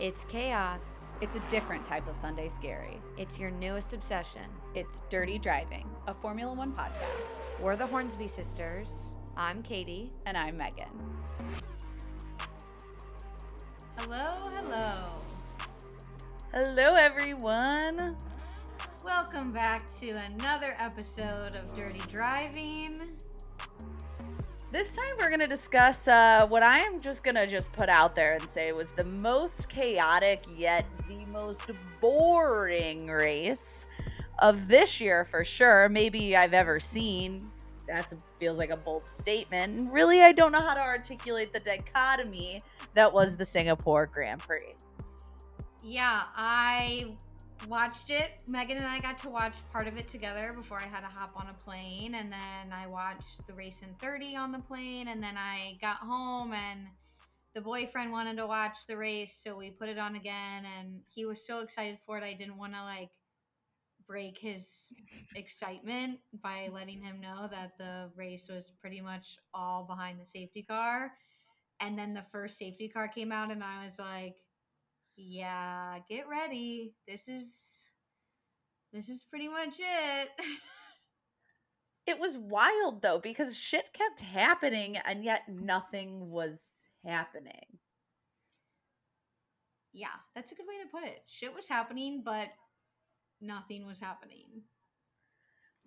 It's chaos. It's a different type of Sunday scary. It's your newest obsession. It's Dirty Driving, a Formula One podcast. We're the Hornsby sisters. I'm Katie. And I'm Megan. Hello, hello. Hello, everyone. Welcome back to another episode of Dirty Driving. This time we're going to discuss uh, what I am just going to just put out there and say was the most chaotic yet the most boring race of this year for sure. Maybe I've ever seen. That feels like a bold statement. Really, I don't know how to articulate the dichotomy that was the Singapore Grand Prix. Yeah, I watched it. Megan and I got to watch part of it together before I had to hop on a plane. And then I watched the race in 30 on the plane. And then I got home and the boyfriend wanted to watch the race. So we put it on again. And he was so excited for it. I didn't want to like break his excitement by letting him know that the race was pretty much all behind the safety car. And then the first safety car came out, and I was like, yeah, get ready. This is this is pretty much it. it was wild though because shit kept happening and yet nothing was happening. Yeah, that's a good way to put it. Shit was happening, but nothing was happening.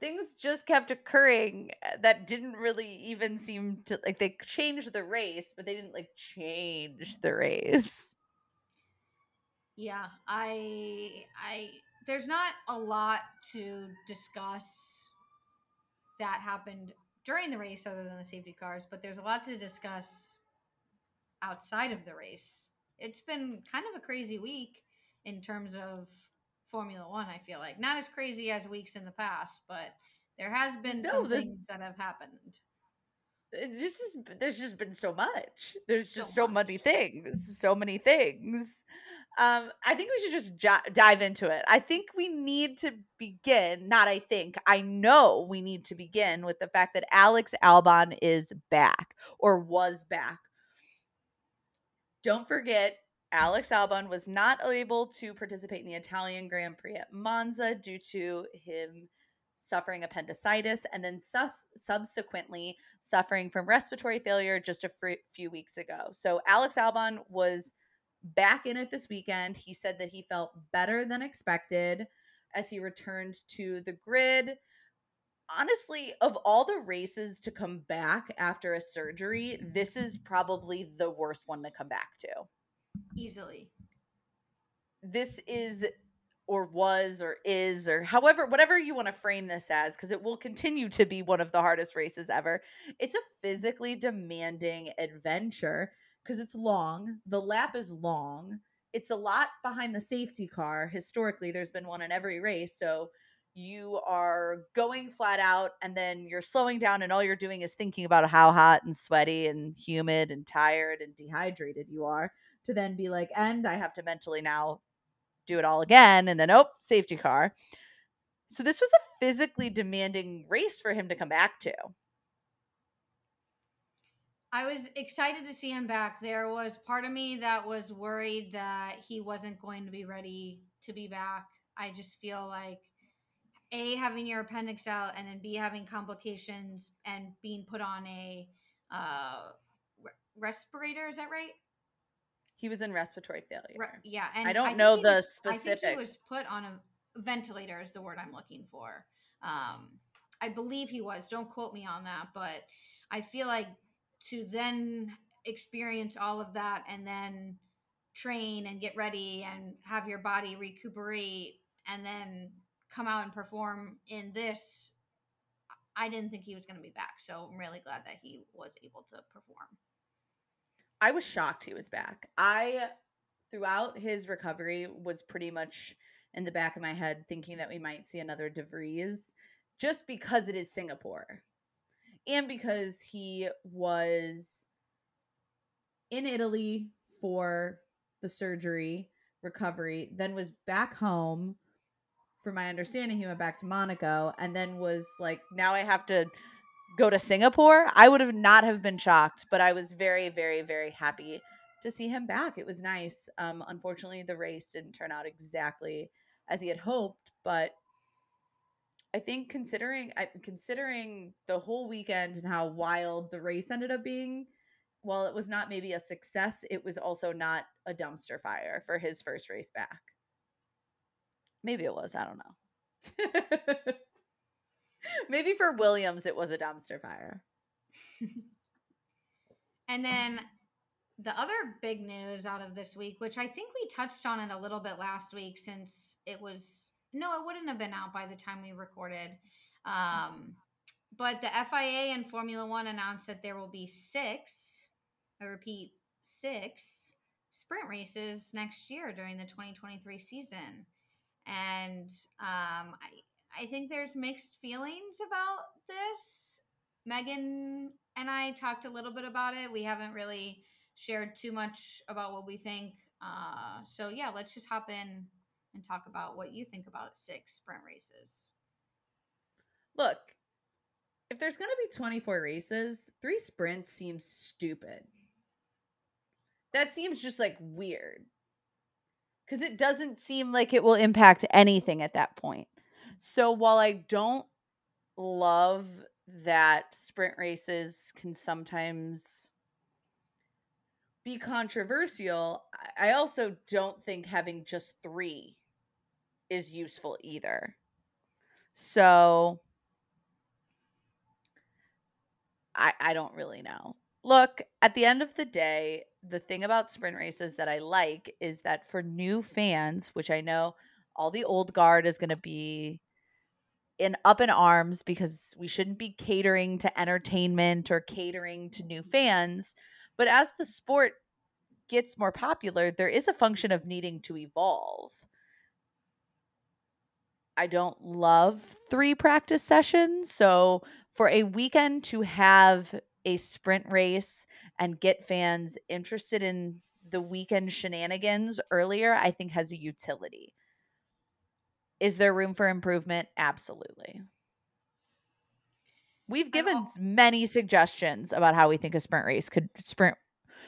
Things just kept occurring uh, that didn't really even seem to like they changed the race, but they didn't like change the race. Yeah, I I there's not a lot to discuss that happened during the race other than the safety cars, but there's a lot to discuss outside of the race. It's been kind of a crazy week in terms of Formula 1, I feel like. Not as crazy as weeks in the past, but there has been no, some this, things that have happened. It's just there's just been so much. There's just so, so many things. So many things. Um, I think we should just dive into it. I think we need to begin, not I think, I know we need to begin with the fact that Alex Albon is back or was back. Don't forget, Alex Albon was not able to participate in the Italian Grand Prix at Monza due to him suffering appendicitis and then sus- subsequently suffering from respiratory failure just a few weeks ago. So Alex Albon was back in it this weekend. He said that he felt better than expected as he returned to the grid. Honestly, of all the races to come back after a surgery, this is probably the worst one to come back to. Easily. This is or was or is or however whatever you want to frame this as because it will continue to be one of the hardest races ever. It's a physically demanding adventure because it's long. The lap is long. It's a lot behind the safety car. Historically, there's been one in every race. So you are going flat out and then you're slowing down, and all you're doing is thinking about how hot and sweaty and humid and tired and dehydrated you are to then be like, and I have to mentally now do it all again. And then, oh, safety car. So this was a physically demanding race for him to come back to. I was excited to see him back. There was part of me that was worried that he wasn't going to be ready to be back. I just feel like a having your appendix out and then b having complications and being put on a uh, re- respirator. Is that right? He was in respiratory failure. Re- yeah, and I don't I know the was, specifics. I think he was put on a ventilator. Is the word I'm looking for. Um, I believe he was. Don't quote me on that, but I feel like to then experience all of that and then train and get ready and have your body recuperate and then come out and perform in this i didn't think he was going to be back. So i'm really glad that he was able to perform. I was shocked he was back. I throughout his recovery was pretty much in the back of my head thinking that we might see another devries just because it is singapore and because he was in Italy for the surgery recovery, then was back home. For my understanding, he went back to Monaco and then was like, now I have to go to Singapore. I would have not have been shocked, but I was very, very, very happy to see him back. It was nice. Um, unfortunately, the race didn't turn out exactly as he had hoped, but I think considering considering the whole weekend and how wild the race ended up being, while it was not maybe a success, it was also not a dumpster fire for his first race back. Maybe it was. I don't know. maybe for Williams, it was a dumpster fire. and then the other big news out of this week, which I think we touched on it a little bit last week since it was no, it wouldn't have been out by the time we recorded. Um, but the FIA and Formula One announced that there will be six, I repeat, six sprint races next year during the 2023 season. And um, I, I think there's mixed feelings about this. Megan and I talked a little bit about it. We haven't really shared too much about what we think. Uh, so yeah, let's just hop in and talk about what you think about six sprint races. Look, if there's going to be 24 races, three sprints seems stupid. That seems just like weird. Because it doesn't seem like it will impact anything at that point. So while I don't love that sprint races can sometimes be controversial, I also don't think having just three is useful either. So I I don't really know. Look, at the end of the day, the thing about sprint races that I like is that for new fans, which I know all the old guard is going to be in up in arms because we shouldn't be catering to entertainment or catering to new fans, but as the sport gets more popular, there is a function of needing to evolve. I don't love three practice sessions. So for a weekend to have a sprint race and get fans interested in the weekend shenanigans earlier, I think has a utility. Is there room for improvement? Absolutely. We've given many suggestions about how we think a sprint race could sprint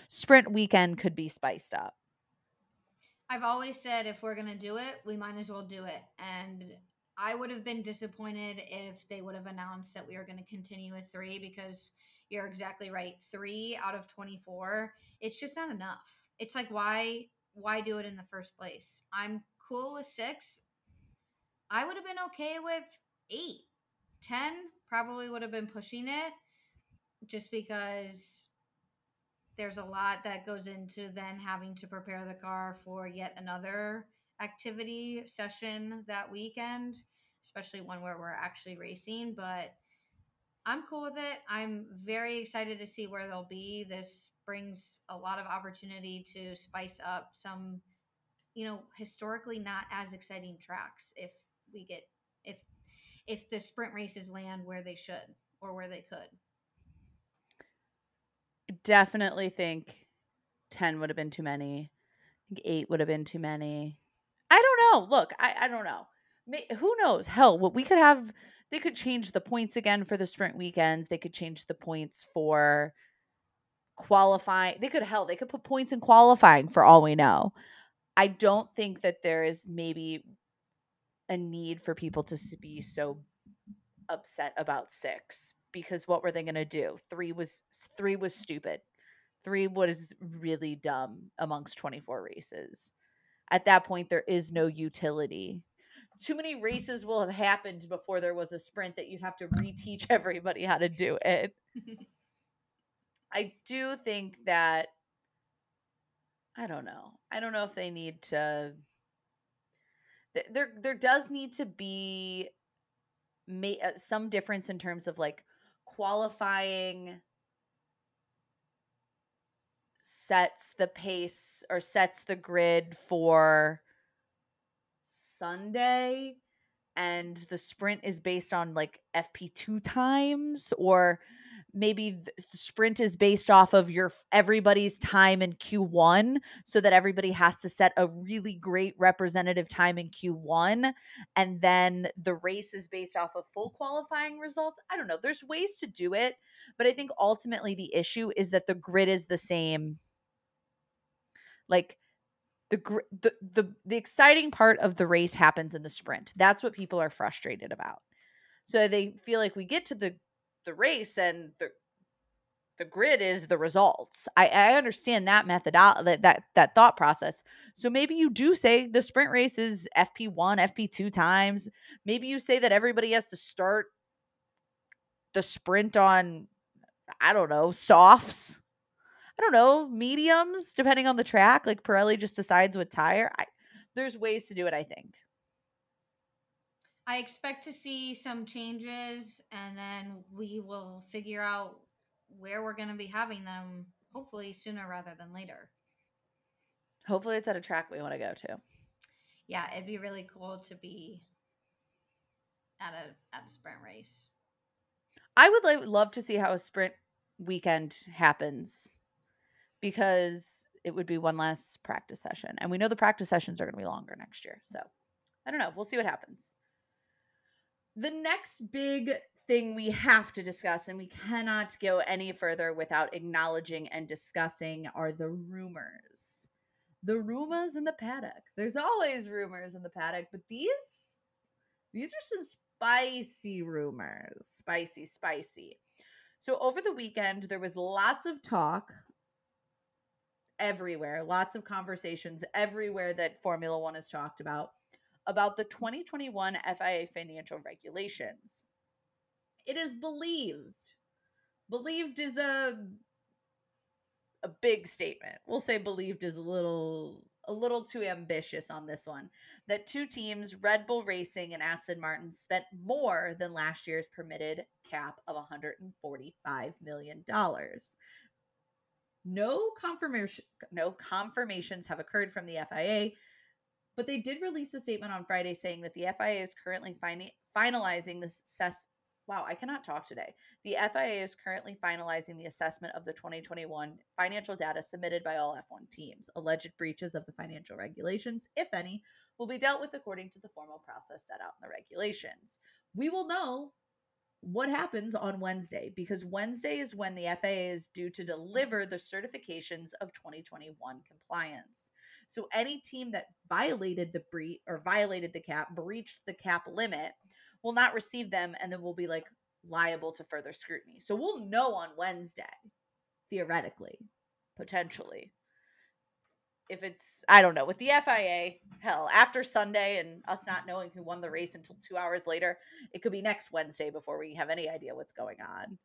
sprint weekend could be spiced up. I've always said if we're going to do it, we might as well do it. And I would have been disappointed if they would have announced that we were going to continue with three because you're exactly right. Three out of 24, it's just not enough. It's like, why, why do it in the first place? I'm cool with six. I would have been okay with eight. 10 probably would have been pushing it just because there's a lot that goes into then having to prepare the car for yet another activity session that weekend, especially one where we're actually racing. But I'm cool with it. I'm very excited to see where they'll be. This brings a lot of opportunity to spice up some, you know, historically not as exciting tracks if we get if if the sprint races land where they should or where they could definitely think 10 would have been too many. I think 8 would have been too many. I don't know. Look, I, I don't know. May, who knows? Hell, what we could have, they could change the points again for the sprint weekends. They could change the points for qualifying. They could, hell, they could put points in qualifying for all we know. I don't think that there is maybe a need for people to be so upset about six because what were they going to do? Three was three was stupid. Three was really dumb amongst 24 races. At that point there is no utility. Too many races will have happened before there was a sprint that you'd have to reteach everybody how to do it. I do think that I don't know. I don't know if they need to there there does need to be uh, some difference in terms of like qualifying sets the pace or sets the grid for Sunday and the sprint is based on like FP2 times or maybe the sprint is based off of your everybody's time in Q1 so that everybody has to set a really great representative time in Q1 and then the race is based off of full qualifying results. I don't know. There's ways to do it, but I think ultimately the issue is that the grid is the same Like the gr- the the the exciting part of the race happens in the sprint. That's what people are frustrated about. So they feel like we get to the the race and the the grid is the results. I, I understand that method that, that that thought process. So maybe you do say the sprint race is FP one, FP two times. Maybe you say that everybody has to start the sprint on I don't know, softs. I don't know, mediums, depending on the track. Like Pirelli just decides what tire. I, there's ways to do it, I think. I expect to see some changes and then we will figure out where we're going to be having them hopefully sooner rather than later. Hopefully it's at a track we want to go to. Yeah, it'd be really cool to be at a at a sprint race. I would like, love to see how a sprint weekend happens because it would be one less practice session. And we know the practice sessions are going to be longer next year. So I don't know. We'll see what happens. The next big thing we have to discuss, and we cannot go any further without acknowledging and discussing, are the rumors. The rumors in the paddock. There's always rumors in the paddock, but these these are some spicy rumors. Spicy, spicy. So over the weekend, there was lots of talk everywhere, lots of conversations everywhere that Formula One is talked about about the 2021 FIA financial regulations. It is believed. Believed is a a big statement. We'll say believed is a little a little too ambitious on this one. That two teams, Red Bull Racing and Aston Martin, spent more than last year's permitted cap of 145 million dollars. No confirmation no confirmations have occurred from the FIA, but they did release a statement on Friday saying that the FIA is currently fin- finalizing the assess- Wow, I cannot talk today. The FIA is currently finalizing the assessment of the 2021 financial data submitted by all F1 teams. Alleged breaches of the financial regulations, if any, will be dealt with according to the formal process set out in the regulations. We will know what happens on Wednesday because Wednesday is when the FIA is due to deliver the certifications of 2021 compliance. So any team that violated the breach or violated the cap, breached the cap limit, will not receive them and then will be like liable to further scrutiny. So we'll know on Wednesday, theoretically, potentially. If it's, I don't know, with the FIA, hell, after Sunday and us not knowing who won the race until two hours later, it could be next Wednesday before we have any idea what's going on.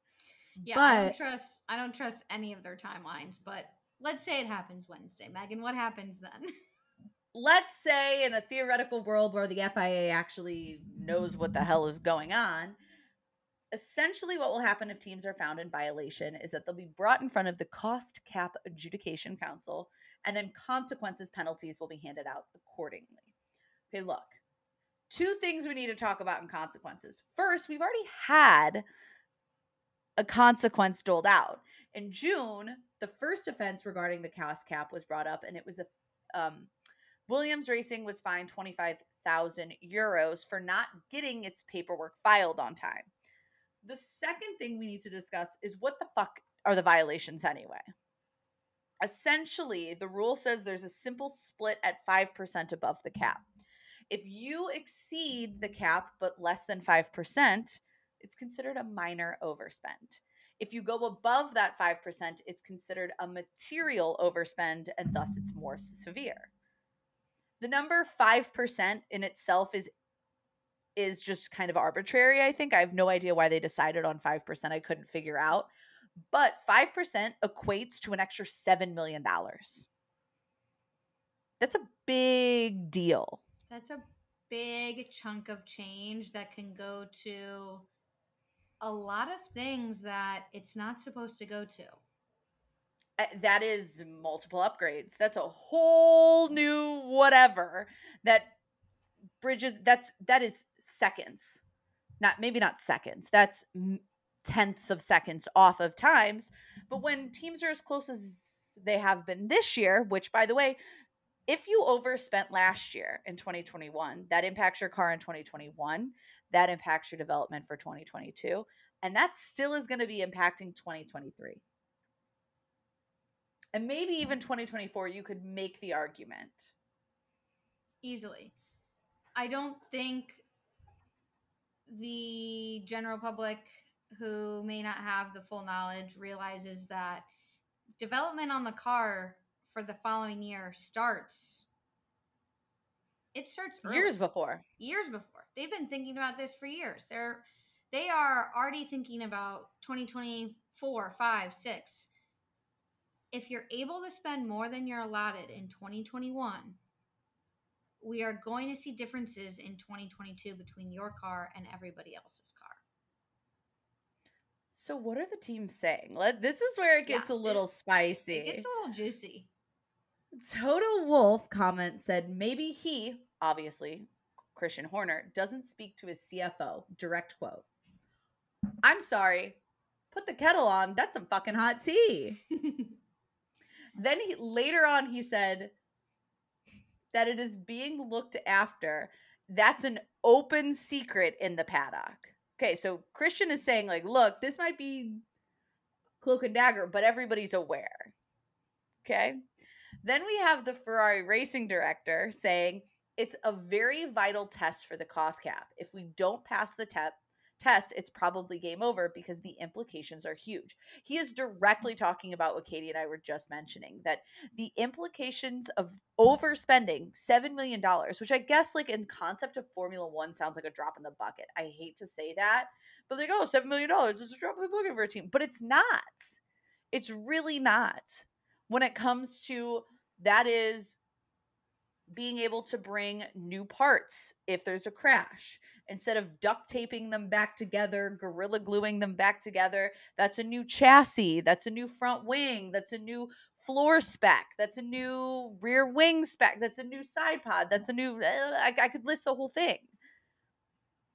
Yeah, but, I don't trust. I don't trust any of their timelines. But let's say it happens Wednesday, Megan. What happens then? let's say in a theoretical world where the FIA actually knows what the hell is going on, essentially what will happen if teams are found in violation is that they'll be brought in front of the cost cap adjudication council and then consequences penalties will be handed out accordingly. Okay, look. Two things we need to talk about in consequences. First, we've already had a consequence doled out. In June, the first offense regarding the cost cap was brought up, and it was a um, Williams Racing was fined 25,000 euros for not getting its paperwork filed on time. The second thing we need to discuss is what the fuck are the violations anyway? Essentially, the rule says there's a simple split at 5% above the cap. If you exceed the cap but less than 5%, it's considered a minor overspend. If you go above that 5%, it's considered a material overspend and thus it's more severe. The number 5% in itself is is just kind of arbitrary i think. I have no idea why they decided on 5% i couldn't figure out. But 5% equates to an extra $7 million that's a big deal. That's a big chunk of change that can go to a lot of things that it's not supposed to go to uh, that is multiple upgrades. That's a whole new whatever that bridges that's that is seconds. Not maybe not seconds. That's tenths of seconds off of times. But when teams are as close as they have been this year, which by the way, if you overspent last year in 2021, that impacts your car in 2021, that impacts your development for 2022, and that still is going to be impacting 2023 And maybe even 2024, you could make the argument. Easily. I don't think the general public who may not have the full knowledge realizes that development on the car for the following year starts it starts early. Years before. years before they've been thinking about this for years they're they are already thinking about 2024 5 6 if you're able to spend more than you're allotted in 2021 we are going to see differences in 2022 between your car and everybody else's car So, what are the teams saying? Let, this is where it Yeah, gets a little spicy. it gets a little juicy Toto Wolff comment said maybe he, obviously Christian Horner, doesn't speak to his CFO. Direct quote. I'm sorry. Put the kettle on. That's some fucking hot tea. then he later on he said that it is being looked after. That's an open secret in the paddock. Okay, so Christian is saying like, look, this might be cloak and dagger, but everybody's aware. Okay? Then we have the Ferrari racing director saying it's a very vital test for the cost cap. If we don't pass the te- test, it's probably game over because the implications are huge. He is directly talking about what Katie and I were just mentioning that the implications of overspending $7 million, which I guess, like in concept of Formula One, sounds like a drop in the bucket. I hate to say that, but like, oh, $7 million is a drop in the bucket for a team. But it's not. It's really not when it comes to that is being able to bring new parts if there's a crash. Instead of duct taping them back together gorilla gluing them back together that's a new chassis that's a new front wing that's a new floor spec that's a new rear wing spec that's a new side pod that's a new uh, I, I could list the whole thing.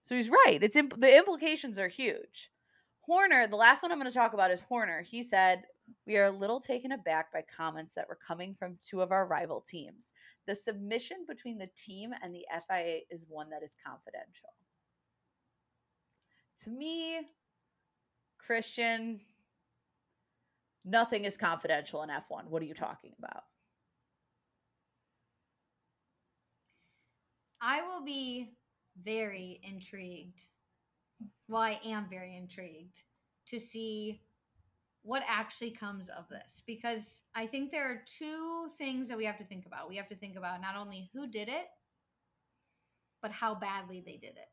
So he's right it's imp- the implications are huge. Horner the last one i'm going to talk about is horner. He said we are a little taken aback by comments that were coming from two of our rival teams. The submission between the team and the FIA is one that is confidential. To me, Christian, nothing is confidential in F1. What are you talking about? I will be very intrigued. Well, I am very intrigued to see what actually comes of this because I think there are two things that we have to think about. We have to think about not only who did it, but how badly they did it.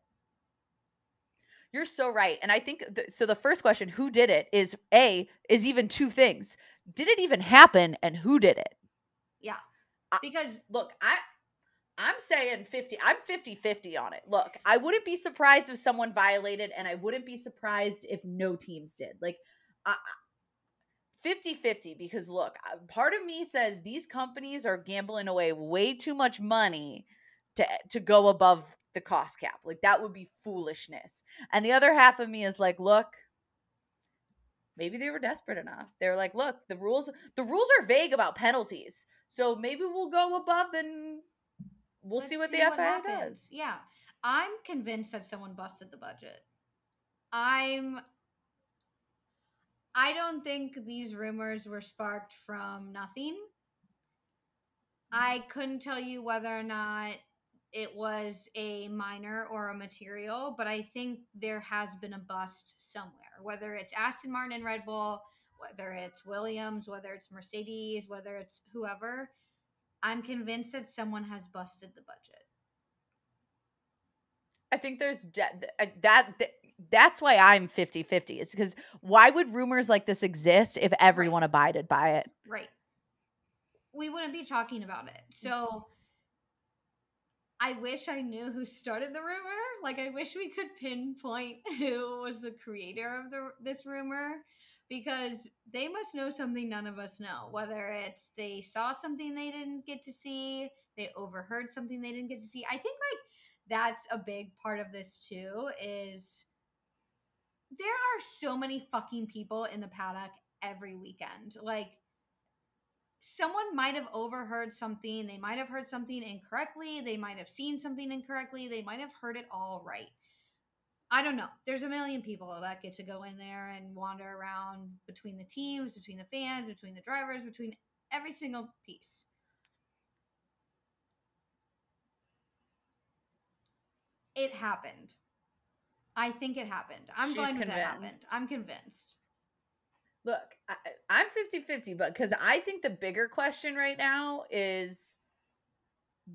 You're so right. And I think th- so. The first question, who did it, is A, is even two things. Did it even happen and who did it? Yeah. I- Because Look, I I'm saying 50. I'm 50-50 on it. Look, I wouldn't be surprised if someone violated and I wouldn't be surprised if no teams did. Like I 50-50 because look, uh, part of me says these companies are gambling away way too much money to to go above the cost cap. Like that would be foolishness. And the other half of me is like, look, maybe they were desperate enough. They're like, look, the rules the rules are vague about penalties. So maybe we'll go above and we'll see what let's the FIA does. Yeah. I'm convinced that someone busted the budget. I'm I don't think these rumors were sparked from nothing. I couldn't tell you whether or not it was a minor or a material, but I think there has been a bust somewhere. Whether it's Aston Martin and Red Bull, whether it's Williams, whether it's Mercedes, whether it's whoever, I'm convinced that someone has busted the budget. I think there's de- uh, that, th- that's why I'm 50-50. Is because why would rumors like this exist if everyone abided by it? Right. We wouldn't be talking about it. Mm. So I wish I knew who started the rumor. Like I wish we could pinpoint who was the creator of the this rumor because they must know something none of us know. Whether it's they saw something they didn't get to see, they overheard something they didn't get to see. I think like that's a big part of this too is there are so many fucking people in the paddock every weekend. Like someone might have overheard something, they might have heard something incorrectly, they might have seen something incorrectly, they might have heard it all right. I don't know. There's a million people that get to go in there and wander around between the teams, between the fans, between the drivers, between every single piece. It happened. I think it happened. I'm She's going with it happened. convinced. I'm convinced. Look, I, I'm 50 50, but because I think the bigger question right now is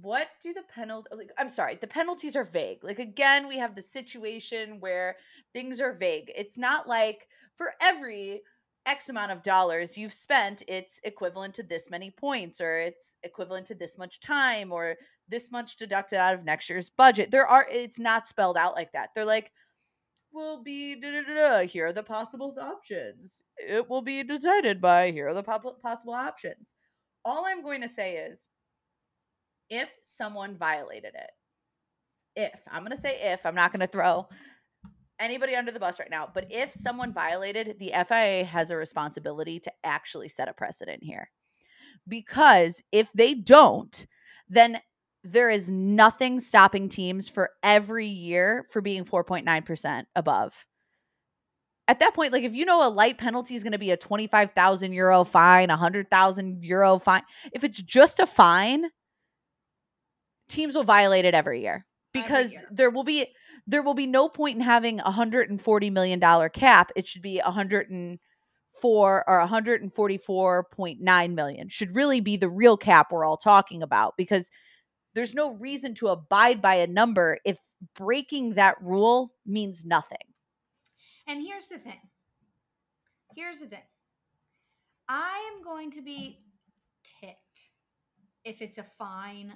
what do the penalty like I'm sorry, the penalties are vague. Like again, we have the situation where things are vague. It's not like for every X amount of dollars you've spent, it's equivalent to this many points, or it's equivalent to this much time, or this much deducted out of next year's budget. There are it's not spelled out like that. They're like, will be da, da, da, here are the possible options. It will be decided by here are the possible options. All I'm going to say is if someone violated it, if I'm going to say if, I'm not going to throw anybody under the bus right now, but if someone violated, the FIA has a responsibility to actually set a precedent here. Because if they don't, then there is nothing stopping teams for every year for being 4.9% above. At that point, like if you know a light penalty is going to be a 25,000 euro fine, a 100,000 euro fine, if it's just a fine, teams will violate it every year Every because year. there will be there will be no point in having a 140 million dollar cap. It should be a 104 or 144.9 million. Should really be the real cap we're all talking about because there's no reason to abide by a number if breaking that rule means nothing. And here's the thing. Here's the thing. I am going to be ticked if it's a fine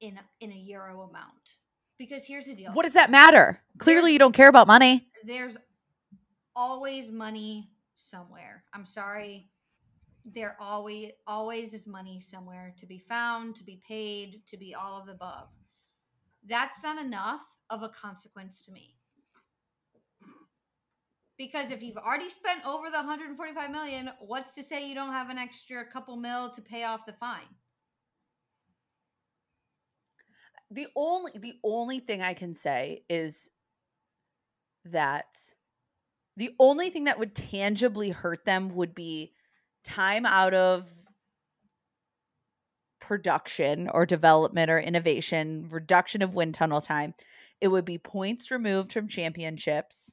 in in a euro amount. Because here's the deal. What does that matter? Clearly you don't care about money. there's always money somewhere. I'm sorry. There always always is money somewhere to be found, to be paid, to be all of the above. That's not enough of a consequence to me. Because if you've already spent over the 145 million, what's to say you don't have an extra couple mil to pay off the fine? the only the only thing I can say is that the only thing that would tangibly hurt them would be time out of production or development or innovation, reduction of wind tunnel time. It would be points removed from championships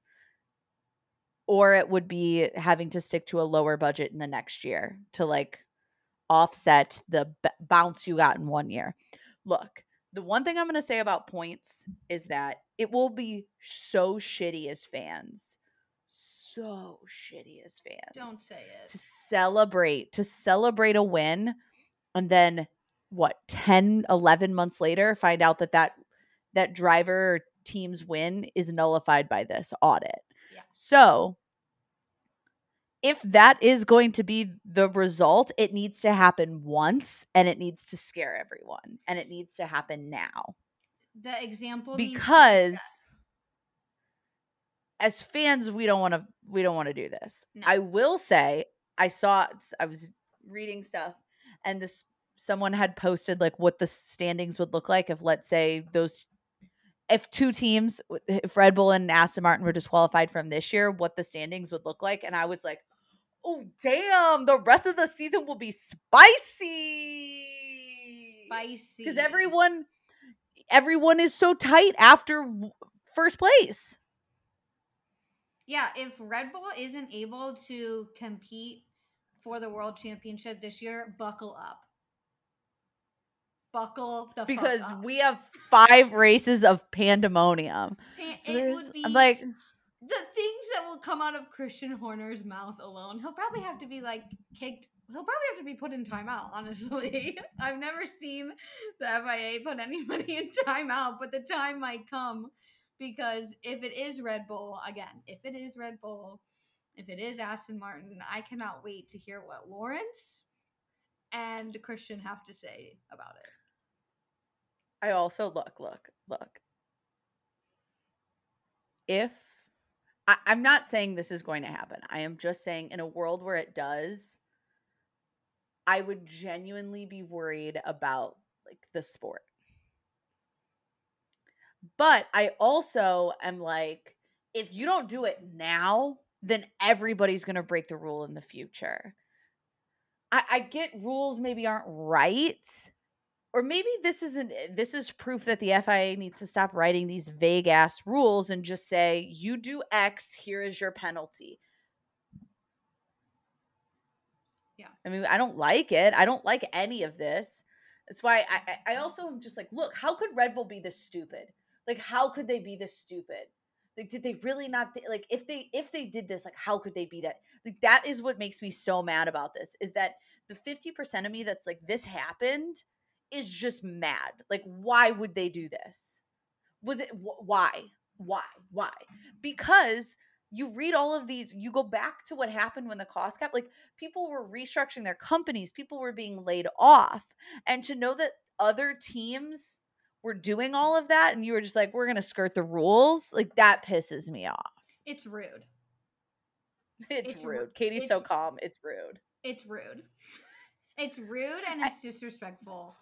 or it would be having to stick to a lower budget in the next year to like offset the b- bounce you got in one year. Look, the one thing I'm going to say about points is that it will be so shitty as fans. So shitty as fans. Don't say it. to celebrate to celebrate a win and then what 10 11 months later find out that that that driver team's win is nullified by this audit. Yeah. So if that is going to be the result, it needs to happen once and it needs to scare everyone and it needs to happen now. The example Because. As fans we don't want to we don't want to do this. No. I will say I saw I was reading stuff and this someone had posted like what the standings would look like if let's say those if two teams if Red Bull and Aston Martin were disqualified from this year what the standings would look like and I was like oh damn the rest of the season will be spicy spicy because everyone everyone is so tight after first place Yeah, if Red Bull isn't able to compete for the world championship this year, buckle up. Buckle the fuck because we have five races of pandemonium. Pa- So it would be I'm like, the things that will come out of Christian Horner's mouth alone. He'll probably have to be like kicked. He'll probably have to be put in timeout. Honestly, I've never seen the FIA put anybody in timeout, but the time might come because if it is Red Bull again, if it is Red Bull, if it is Aston Martin, I cannot wait to hear what Lawrence and Christian have to say about it. I also look, look, look. If I, I'm not saying this is going to happen, I am just saying in a world where it does, I would genuinely be worried about like the sport. But I also am like, if you don't do it now, then everybody's going to break the rule in the future. I, I get rules maybe aren't right. Or maybe this isn't eh, this is proof that the FIA needs to stop writing these vague ass rules and just say, you do X, here is your penalty. Yeah. I mean, I don't like it. I don't like any of this. That's why I, I also am just like, look, how could Red Bull be this stupid? Like, how could they be this stupid? Like, did they really not th- like if they if they did this, like, how could they be that? Like, that is what makes me so mad about this. Is that the fifty percent of me that's like, this happened, is just mad. Like, why would they do this? Was it wh- why? Why? Why? Because you read all of these, you go back to what happened when the cost cap, like people were restructuring their companies, people were being laid off. And to know that other teams were doing all of that and you were just like, we're going to skirt the rules, like that pisses me off. It's rude. It's, It's rude. Katie's so calm. It's rude. It's rude. It's rude and it's disrespectful.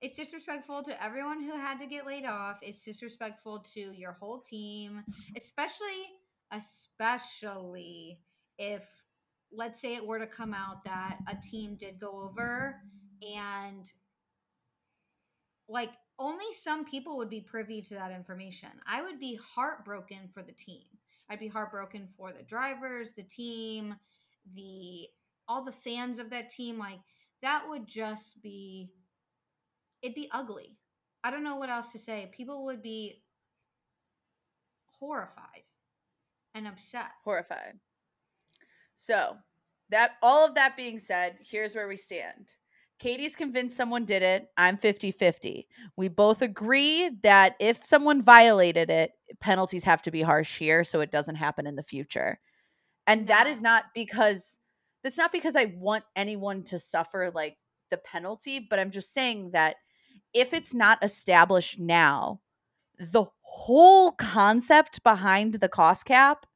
It's disrespectful to everyone who had to get laid off. It's disrespectful to your whole team, especially especially if let's say it were to come out that a team did go over and like only some people would be privy to that information. I would be heartbroken for the team. I'd be heartbroken for the drivers, the team, the all the fans of that team like that would just be it'd be ugly. I don't know what else to say. People would be horrified and upset. Horrified. So, that all of that being said, here's where we stand. Katie's convinced someone did it. I'm 50 50. We both agree that if someone violated it, penalties have to be harsh here so it doesn't happen in the future. And that is not because that's not because I want anyone to suffer like the penalty, but I'm just saying that if it's not established now, the whole concept behind the cost cap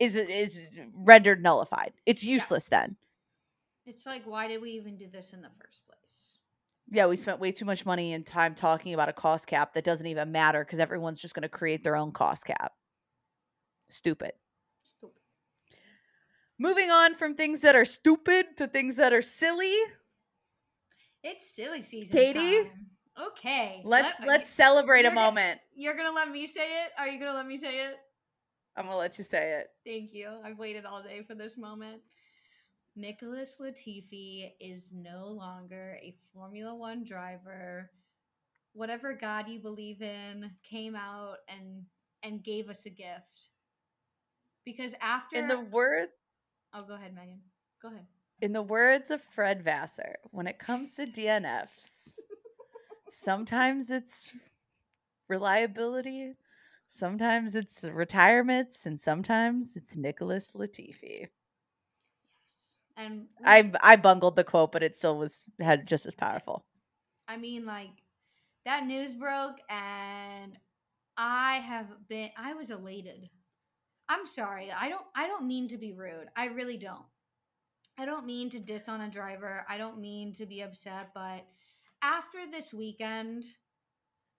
is is rendered nullified. It's useless then. It's like why did we even do this in the first place? Yeah, we spent way too much money and time talking about a cost cap that doesn't even matter because everyone's just going to create their own cost cap. Stupid. Stupid. Moving on from things that are stupid to things that are silly. It's silly season. Katie? time. Okay. Let's let- let's celebrate a you're gonna- moment. You're gonna let me say it? Are you gonna let me say it? I'm gonna let you say it. Thank you. I've waited all day for this moment. Nicholas Latifi is no longer a Formula One driver. Whatever God you believe in came out and and gave us a gift. Because after In the word oh, go ahead, Megan. Go ahead. in the words of Fred Vasseur, when it comes to DNFs, sometimes it's reliability, sometimes it's retirements, and sometimes it's Nicholas Latifi. And I I bungled the quote, but it still was had just as powerful. I mean, like that news broke, and I have been. I was elated. I'm sorry. I don't. I don't mean to be rude. I really don't. I don't mean to diss on a driver. I don't mean to be upset, but after this weekend,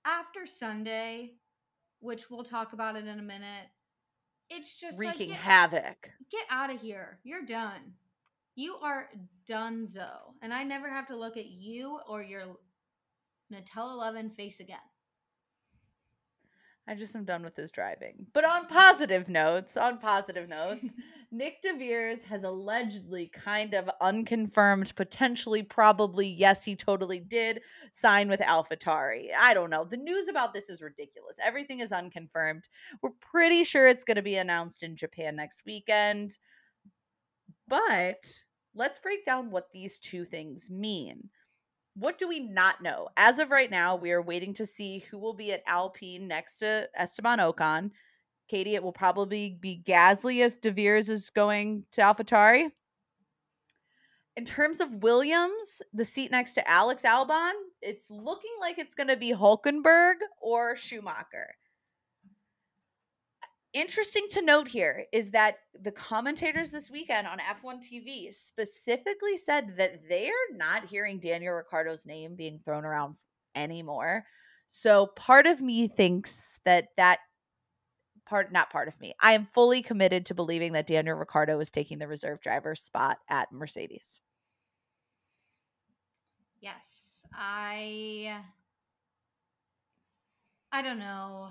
after Sunday, which we'll talk about it in a minute, it's just like Wreaking get, havoc. get out of here. You're done. You are donezo. And I never have to look at you or your Nutella 11 face again. I just am done with his driving. But on positive notes, on positive notes, Nyck de Vries has allegedly kind of unconfirmed, potentially, probably, yes, he totally did sign with AlphaTauri. I don't know. The news about this is ridiculous. Everything is unconfirmed. We're pretty sure it's going to be announced in Japan next weekend. But let's break down what these two things mean. What do we not know? As of right now, we are waiting to see who will be at Alpine next to Esteban Ocon. Katie, it will probably be Gasly if De Vries is going to AlphaTauri. In terms of Williams, the seat next to Alex Albon, it's looking like it's going to be Hulkenberg or Schumacher. Interesting to note here is that the commentators this weekend on F1 TV specifically said that they are not hearing Daniel Ricciardo's name being thrown around anymore. So part of me thinks that that part not part of me. I am fully committed to believing that Daniel Ricciardo is taking the reserve driver spot at Mercedes. Yes. I I don't know.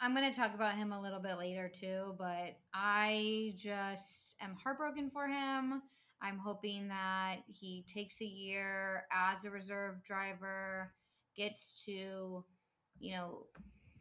I'm going to talk about him a little bit later too, but I just am heartbroken for him. I'm hoping that he takes a year as a reserve driver, gets to, you know,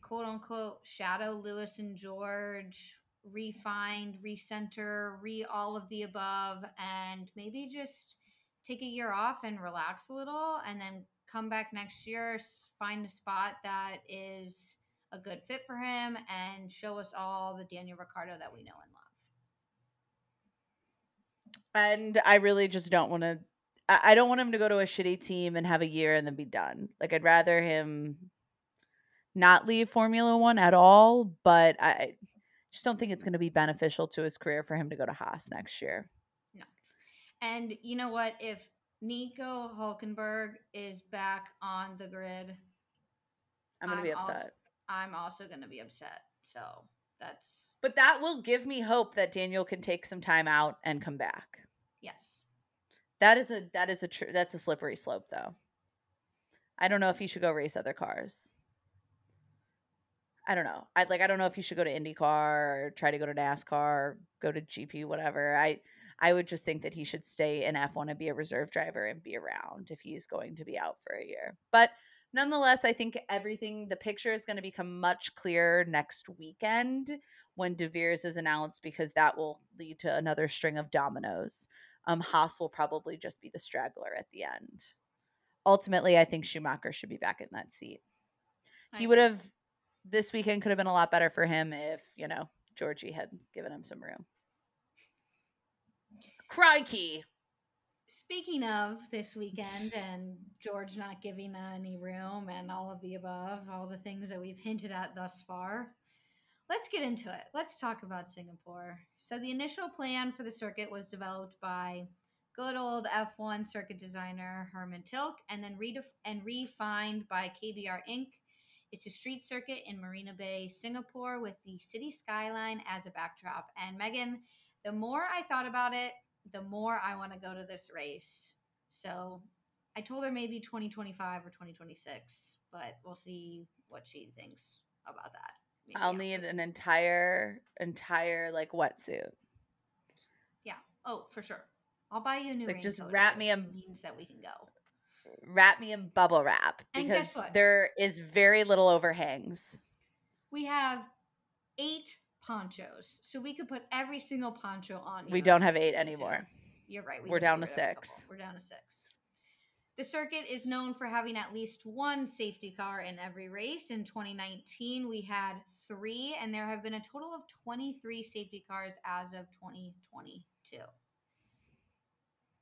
quote unquote shadow Lewis and George, refined, recenter, re all of the above, and maybe just take a year off and relax a little and then come back next year, find a spot that is a good fit for him and show us all the Daniel Ricciardo that we know and love. And I really just don't want to. I don't want him to go to a shitty team and have a year and then be done. Like I'd rather him not leave Formula One at all. But I just don't think it's going to be beneficial to his career for him to go to Haas next year. No. And you know what? If Nico Hulkenberg is back on the grid, I'm going to be upset. Also, I'm also going to be upset. So that's. But that will give me hope that Daniel can take some time out and come back. Yes. That is a that is a true that's a slippery slope though. I don't know if he should go race other cars. I don't know. I like I don't know if he should go to IndyCar or try to go to NASCAR or go to GP whatever. I I would just think that he should stay in F1 and be a reserve driver and be around if he's going to be out for a year. But nonetheless, I think everything, the picture is going to become much clearer next weekend when De Vries is announced because that will lead to another string of dominoes. Um, Haas will probably just be the straggler at the end. Ultimately, I think Schumacher should be back in that seat. I he would have, this weekend could have been a lot better for him if, you know, Georgie had given him some room. Crikey. Speaking of this weekend and George not giving any room and all of the above, all the things that we've hinted at thus far, let's get into it. Let's talk about Singapore. So, the initial plan for the circuit was developed by good old F1 circuit designer Herman Tilke and then redef- and refined by KBR Inc. It's a street circuit in Marina Bay, Singapore, with the city skyline as a backdrop. And Megan, the more I thought about it, the more I want to go to this race. So I told her maybe 2025 or 2026, but we'll see what she thinks about that. Maybe I'll need an entire, entire like wetsuit. Yeah. Oh, for sure. I'll buy you a new. Like just wrap me in means that we can go. Wrap me in bubble wrap because there is very little overhangs. We have eight ponchos. So we could put every single poncho on. We don't have eight anymore. You're right. We are down to six. We're down to six. The circuit is known for having at least one safety car in every race. In 2019, we had three, and there have been a total of 23 safety cars as of 2022.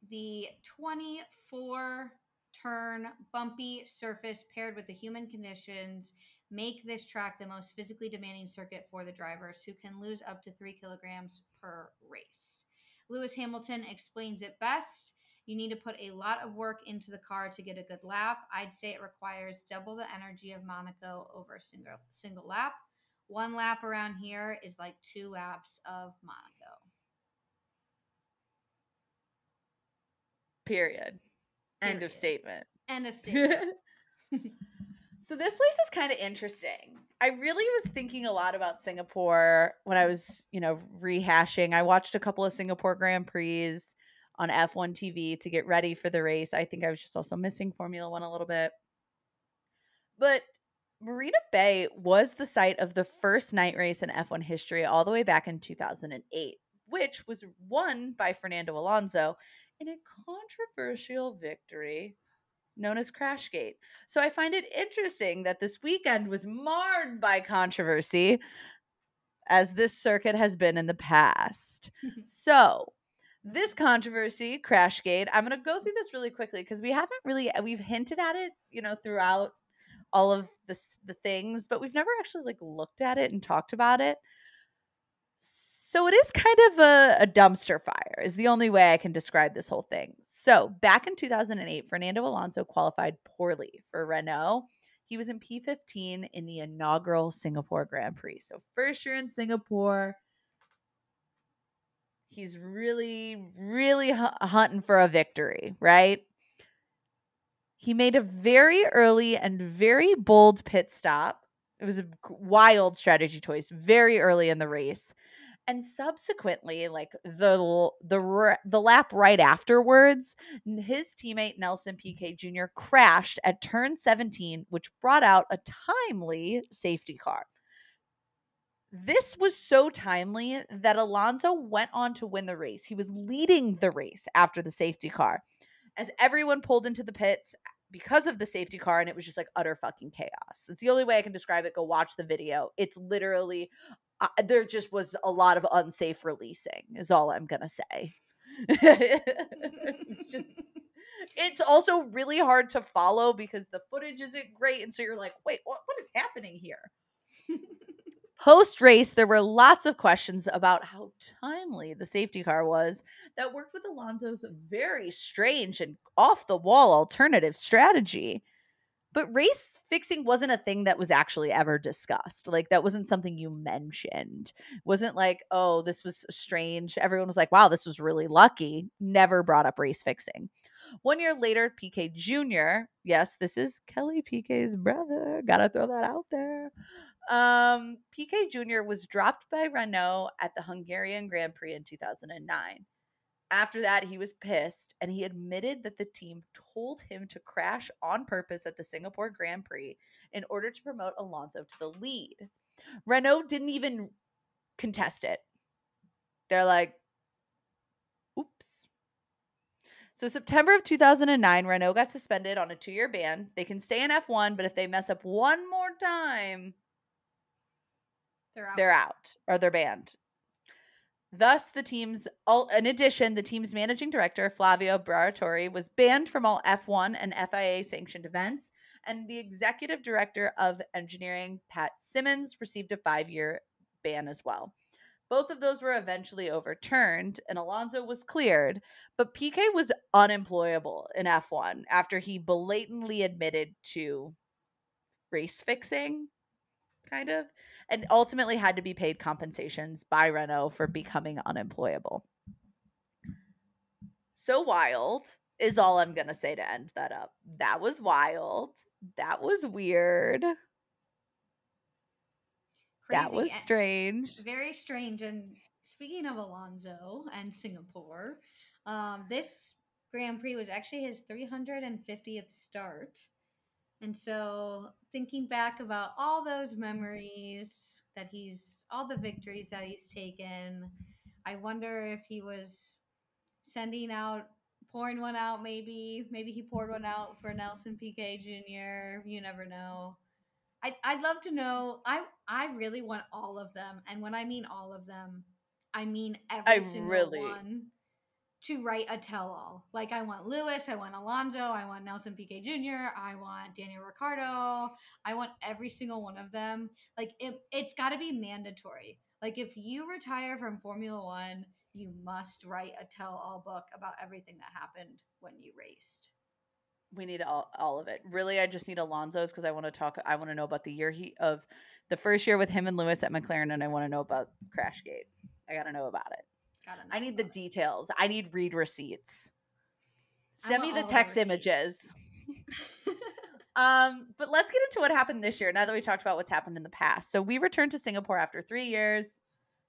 The 24 turn bumpy surface paired with the human conditions make this track the most physically demanding circuit for the drivers who can lose up to three kilograms per race. Lewis Hamilton explains it best. You need to put a lot of work into the car to get a good lap. I'd say it requires double the energy of Monaco over a single single lap. One lap around here is like two laps of Monaco. Period. Period. End of statement. End of statement. So this place is kind of interesting. I really was thinking a lot about Singapore when I was, you know, rehashing. I watched a couple of Singapore Grand Prix on F1 TV to get ready for the race. I think I was just also missing Formula 1 a little bit. But Marina Bay was the site of the first night race in F1 history all the way back in 2008, which was won by Fernando Alonso in a controversial victory known as Crashgate. So I find it interesting that this weekend was marred by controversy as this circuit has been in the past. so, this controversy, Crashgate, I'm going to go through this really quickly because we haven't really we've hinted at it, you know, throughout all of this the things, but we've never actually like looked at it and talked about it. So it is kind of a, a, dumpster fire, is the only way I can describe this whole thing. So back in 2008, Fernando Alonso qualified poorly for Renault. He was in P15 in the inaugural Singapore Grand Prix. So, first year in Singapore, he's really, really hunting for a victory, right? he made a very early and very bold pit stop. It was a wild strategy choice very early in the race. And subsequently, like the the the lap right afterwards, his teammate Nelson Piquet Jr. crashed at turn 17, which brought out a timely safety car. This was so timely that Alonso went on to win the race. He was leading the race after the safety car. As everyone pulled into the pits uh, because of the safety car, and it was just like utter fucking chaos. That's the only way I can describe it. Go watch the video. It's literally, uh, there just was a lot of unsafe releasing, is all I'm to say. it's just it's also really hard to follow because the footage isn't great and so you're like wait what, what is happening here Post race, there were lots of questions about how timely the safety car was that worked with Alonso's very strange and off the wall alternative strategy. But race fixing wasn't a thing that was actually ever discussed. Like, that wasn't something you mentioned. Wasn't like, oh, this was strange. Everyone was like, wow, this was really lucky. Never brought up race fixing. One year later, Piquet Jr., yes, this is Kelly Piquet's brother. Gotta throw that out there. Um, Piquet Jr. was dropped by Renault at the Hungarian Grand Prix in 2009. After that, he was pissed and he admitted that the team told him to crash on purpose at the Singapore Grand Prix in order to promote Alonso to the lead. Renault didn't even contest it. They're like, oops. So, September of 2009, Renault got suspended on a two year ban. They can stay in F1, but if they mess up one more time, they're out. They're out or they're banned. Thus, the team's in addition, the team's managing director Flavio Briatore was banned from all F1 and FIA sanctioned events, and the executive director of engineering Pat Symonds, received a five-year ban as well. Both of those were eventually overturned, and Alonso was cleared, but Piquet was unemployable in F1 after he blatantly admitted to race fixing, kind of and ultimately had to be paid compensations by Renault for becoming unemployable. So wild is all I'm going to say to end that up. That was wild. That was weird. Crazy. That was strange. Very strange. And speaking of Alonso and Singapore, um, this Grand Prix was actually his 350th start. And so, thinking back about all those memories that he's, all the victories that he's taken, I wonder if he was sending out, pouring one out, maybe. Maybe he poured one out for Nelson Piquet Jr. You never know. I, I'd love to know. I, I really want all of them. And when I mean all of them, I mean every I single really, one to write a tell all. Like I want Lewis, I want Alonso, I want Nelson Piquet Jr., I want Daniel Ricciardo, I want every single one of them. Like it, it's got to be mandatory. Like if you retire from Formula One, you must write a tell all book about everything that happened when you raced. We need all, all of it. Really, I just need Alonso's because I want to talk. I want to know about the year he of the first year with him and Lewis at McLaren, and I want to know about Crashgate. I got to know about it. I need the details. I need read receipts. Send me the text images. um, but let's get into what happened this year. Now that we talked about what's happened in the past, so we returned to Singapore after three years.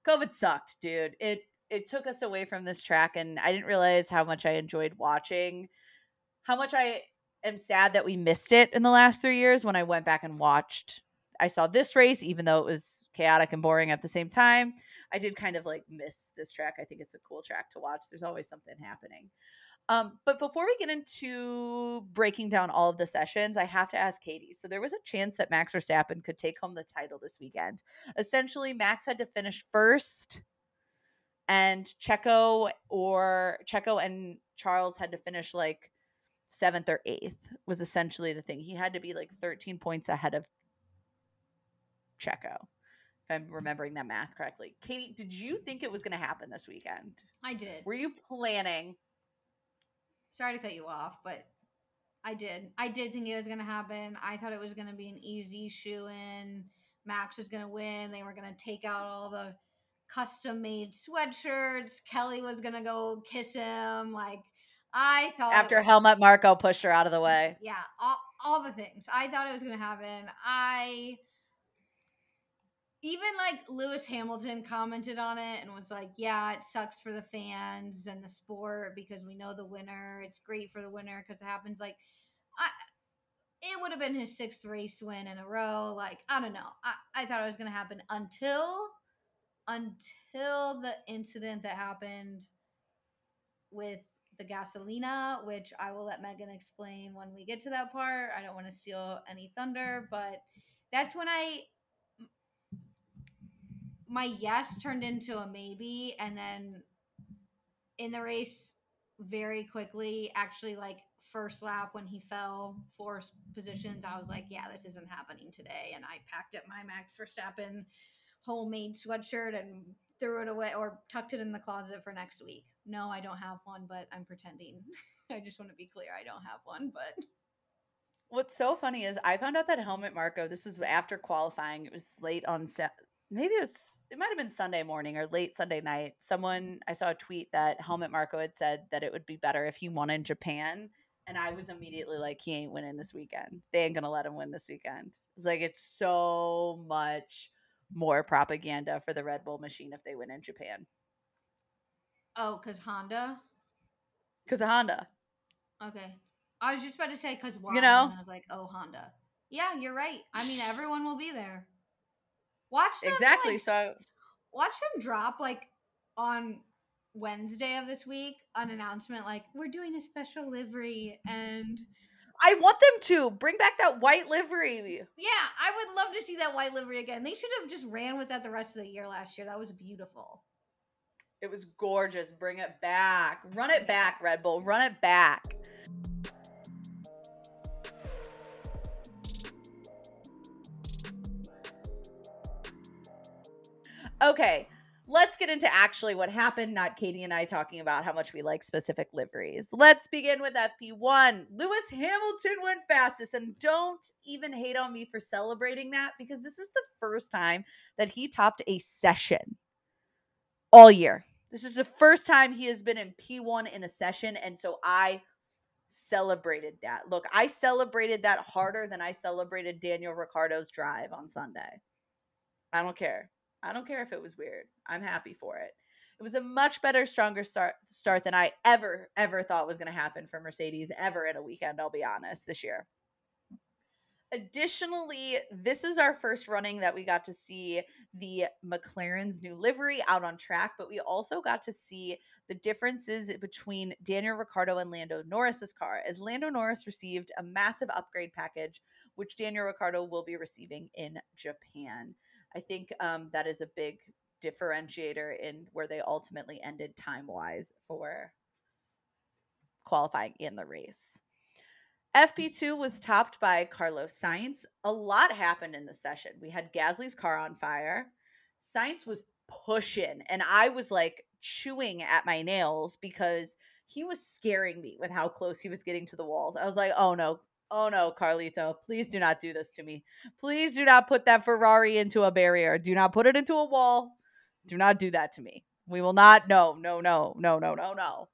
COVID sucked, dude. It it took us away from this track, and I didn't realize how much I enjoyed watching. How much I am sad that we missed it in the last three years when I went back and watched. I saw this race, even though it was chaotic and boring at the same time. I did kind of like miss this track. I think it's a cool track to watch. There's always something happening. Um, but before we get into breaking down all of the sessions, I have to ask Katie. So there was a chance that Max Verstappen could take home the title this weekend. Essentially, Max had to finish first, and Checo or Checo and Charles had to finish like seventh or eighth. Was essentially the thing. He had to be like 13 points ahead of Checo if I'm remembering that math correctly. Katie, did you think it was going to happen this weekend? I did. Were you planning? Sorry to cut you off, but I did. I did think it was going to happen. I thought it was going to be an easy shoe in. Max was going to win. They were going to take out all the custom made sweatshirts. Kelly was going to go kiss him. Like, I thought After was, Helmut Marko pushed her out of the way. Yeah, all, all the things. I thought it was going to happen. I even like Lewis Hamilton commented on it and was like, "Yeah, it sucks for the fans and the sport because we know the winner. It's great for the winner because it happens like I it would have been his sixth race win in a row. Like, I don't know. I, I thought it was to happen until until the incident that happened with the gasolina, which I will let Megan explain when we get to that part. I don't want to steal any thunder, but that's when I my yes turned into a maybe and then in the race very quickly actually like first lap when he fell four positions i was like yeah this isn't happening today and i packed up my max verstappen homemade sweatshirt and threw it away or tucked it in the closet for next week no i don't have one but i'm pretending i just want to be clear i don't have one but What's so funny is I found out that Helmut Marko this was after qualifying. It was late on set. Maybe it was, it might have been Sunday morning or late Sunday night. Someone, I saw a tweet that Helmut Marko had said that it would be better if he won in Japan. And I was immediately like, he ain't winning this weekend. They ain't to let him win this weekend. It's like, it's so much more propaganda for the Red Bull machine if they win in Japan. oh because honda Because of Honda. Okay. I was just about to say because why? You know? And I was like, oh, Honda. Yeah, you're right. I mean, everyone will be there. Watch them, Exactly. like, So, watch them drop like on Wednesday of this week an announcement like we're doing a special livery and I want them to bring back that white livery. yeah, I would love to see that white livery again. They should have just ran with that the rest of the year last year. That was beautiful. It was gorgeous. Bring it back. Run it back, Red Bull. Run it back. Okay, let's get into actually what happened, not Katie and I talking about how much we like specific liveries. Let's begin with FP1. Lewis Hamilton went fastest, and don't even hate on me for celebrating that because this is the first time that he topped a session all year. This is the first time he has been in P1 in a session. And so I celebrated that. Look, I celebrated that harder than I celebrated Daniel Ricciardo's drive on Sunday. I don't care. I don't care if it was weird. I'm happy for it. It was a much better, stronger start start than I ever, ever thought was going to happen for Mercedes ever in a weekend, I'll be honest, this year. Additionally, this is our first running that we got to see the McLaren's new livery out on track, but we also got to see the differences between Daniel Ricciardo and Lando Norris's car, as Lando Norris received a massive upgrade package, which Daniel Ricciardo will be receiving in Japan. I think um, that is a big differentiator in where they ultimately ended time wise for qualifying in the race. FP2 was topped by Carlos Sainz. A lot happened in the session. We had Gasly's car on fire. Sainz was pushing, and I was like chewing at my nails because he was scaring me with how close he was getting to the walls. I was like, oh no, oh no, Carlito, please do not do this to me. Please do not put that Ferrari into a barrier. Do not put it into a wall. Do not do that to me. We will not. No, no, no, no, no, no, no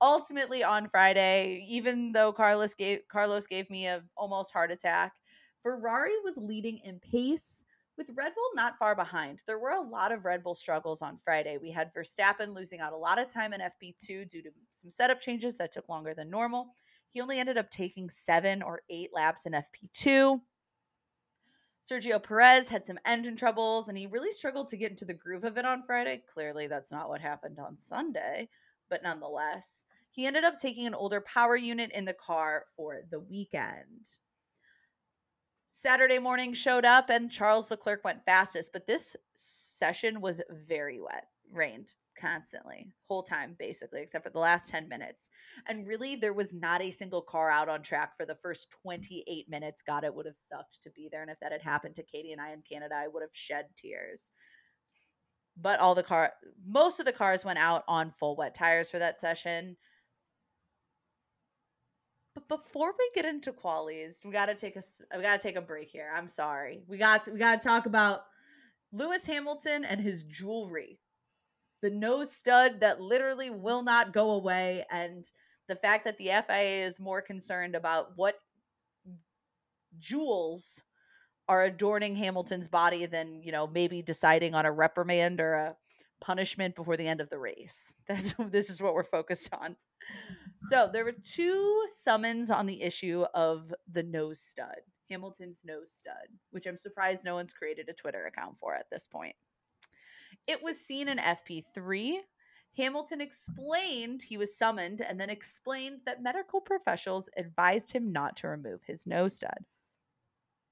ultimately on Friday, even though Carlos gave Carlos gave me a almost heart attack, Ferrari was leading in pace with Red Bull not far behind. There were a lot of Red Bull struggles on Friday. We had Verstappen losing out a lot of time in FP2 due to some setup changes that took longer than normal. He only ended up taking 7 or 8 laps in FP2. Sergio Perez had some engine troubles and he really struggled to get into the groove of it on Friday. Clearly, that's not what happened on Sunday, but nonetheless, he ended up taking an older power unit in the car for the weekend. Saturday morning showed up and Charles Leclerc went fastest, but this session was very wet, rained constantly, whole time basically, except for the last 10 minutes. And really, there was not a single car out on track for the first 28 minutes. God, it would have sucked to be there. And if that had happened to Katie and I in Canada, I would have shed tears. But all the car, most of the cars went out on full wet tires for that session. But before we get into qualies, we gotta take a we gotta take a break here. I'm sorry. We got to, we gotta talk about Lewis Hamilton and his jewelry, the nose stud that literally will not go away, and the fact that the FIA is more concerned about what jewels are adorning Hamilton's body than, you know, maybe deciding on a reprimand or a punishment before the end of the race. That's this is what we're focused on. So there were two summons on the issue of the nose stud, Hamilton's nose stud, which I'm surprised no one's created a Twitter account for at this point. It was seen in FP3. Hamilton explained he was summoned and then explained that medical professionals advised him not to remove his nose stud.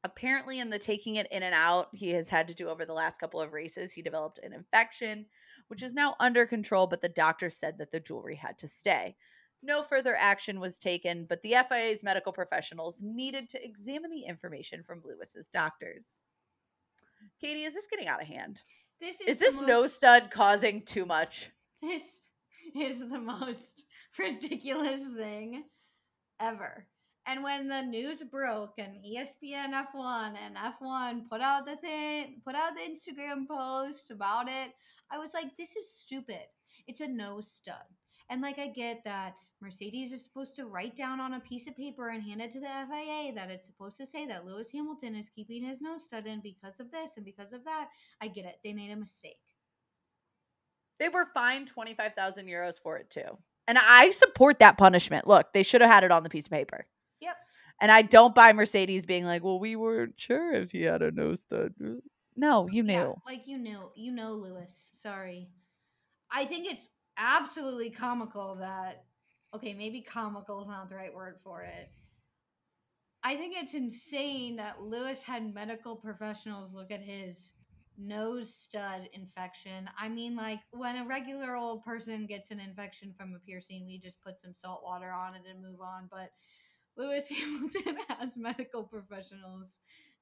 Apparently, in the taking it in and out he has had to do over the last couple of races, he developed an infection, which is now under control, but the doctor said that the jewelry had to stay. No further action was taken, but the FIA's medical professionals needed to examine the information from Lewis's doctors. Katie, is this getting out of hand? This is, Is this most- nose stud causing too much? This is the most ridiculous thing ever. And when the news broke and ESPN F1 and F1 put out the thing, put out the Instagram post about it, I was like, this is stupid. It's a no stud. And like, I get that Mercedes is supposed to write down on a piece of paper and hand it to the FIA that it's supposed to say that Lewis Hamilton is keeping his nose stud in because of this and because of that. I get it. They made a mistake. They were fined 25,000 euros for it too. And I support that punishment. Look, they should have had it on the piece of paper. Yep. And I don't buy Mercedes being like, well, we weren't sure if he had a nose stud. No, you knew. Yeah, like you knew, you know, Lewis. Sorry. I think it's absolutely comical that. Okay, maybe comical is not the right word for it. I think it's insane that Lewis had medical professionals look at his nose stud infection. I mean, like when a regular old person gets an infection from a piercing, we just put some salt water on it and move on. But Lewis Hamilton has medical professionals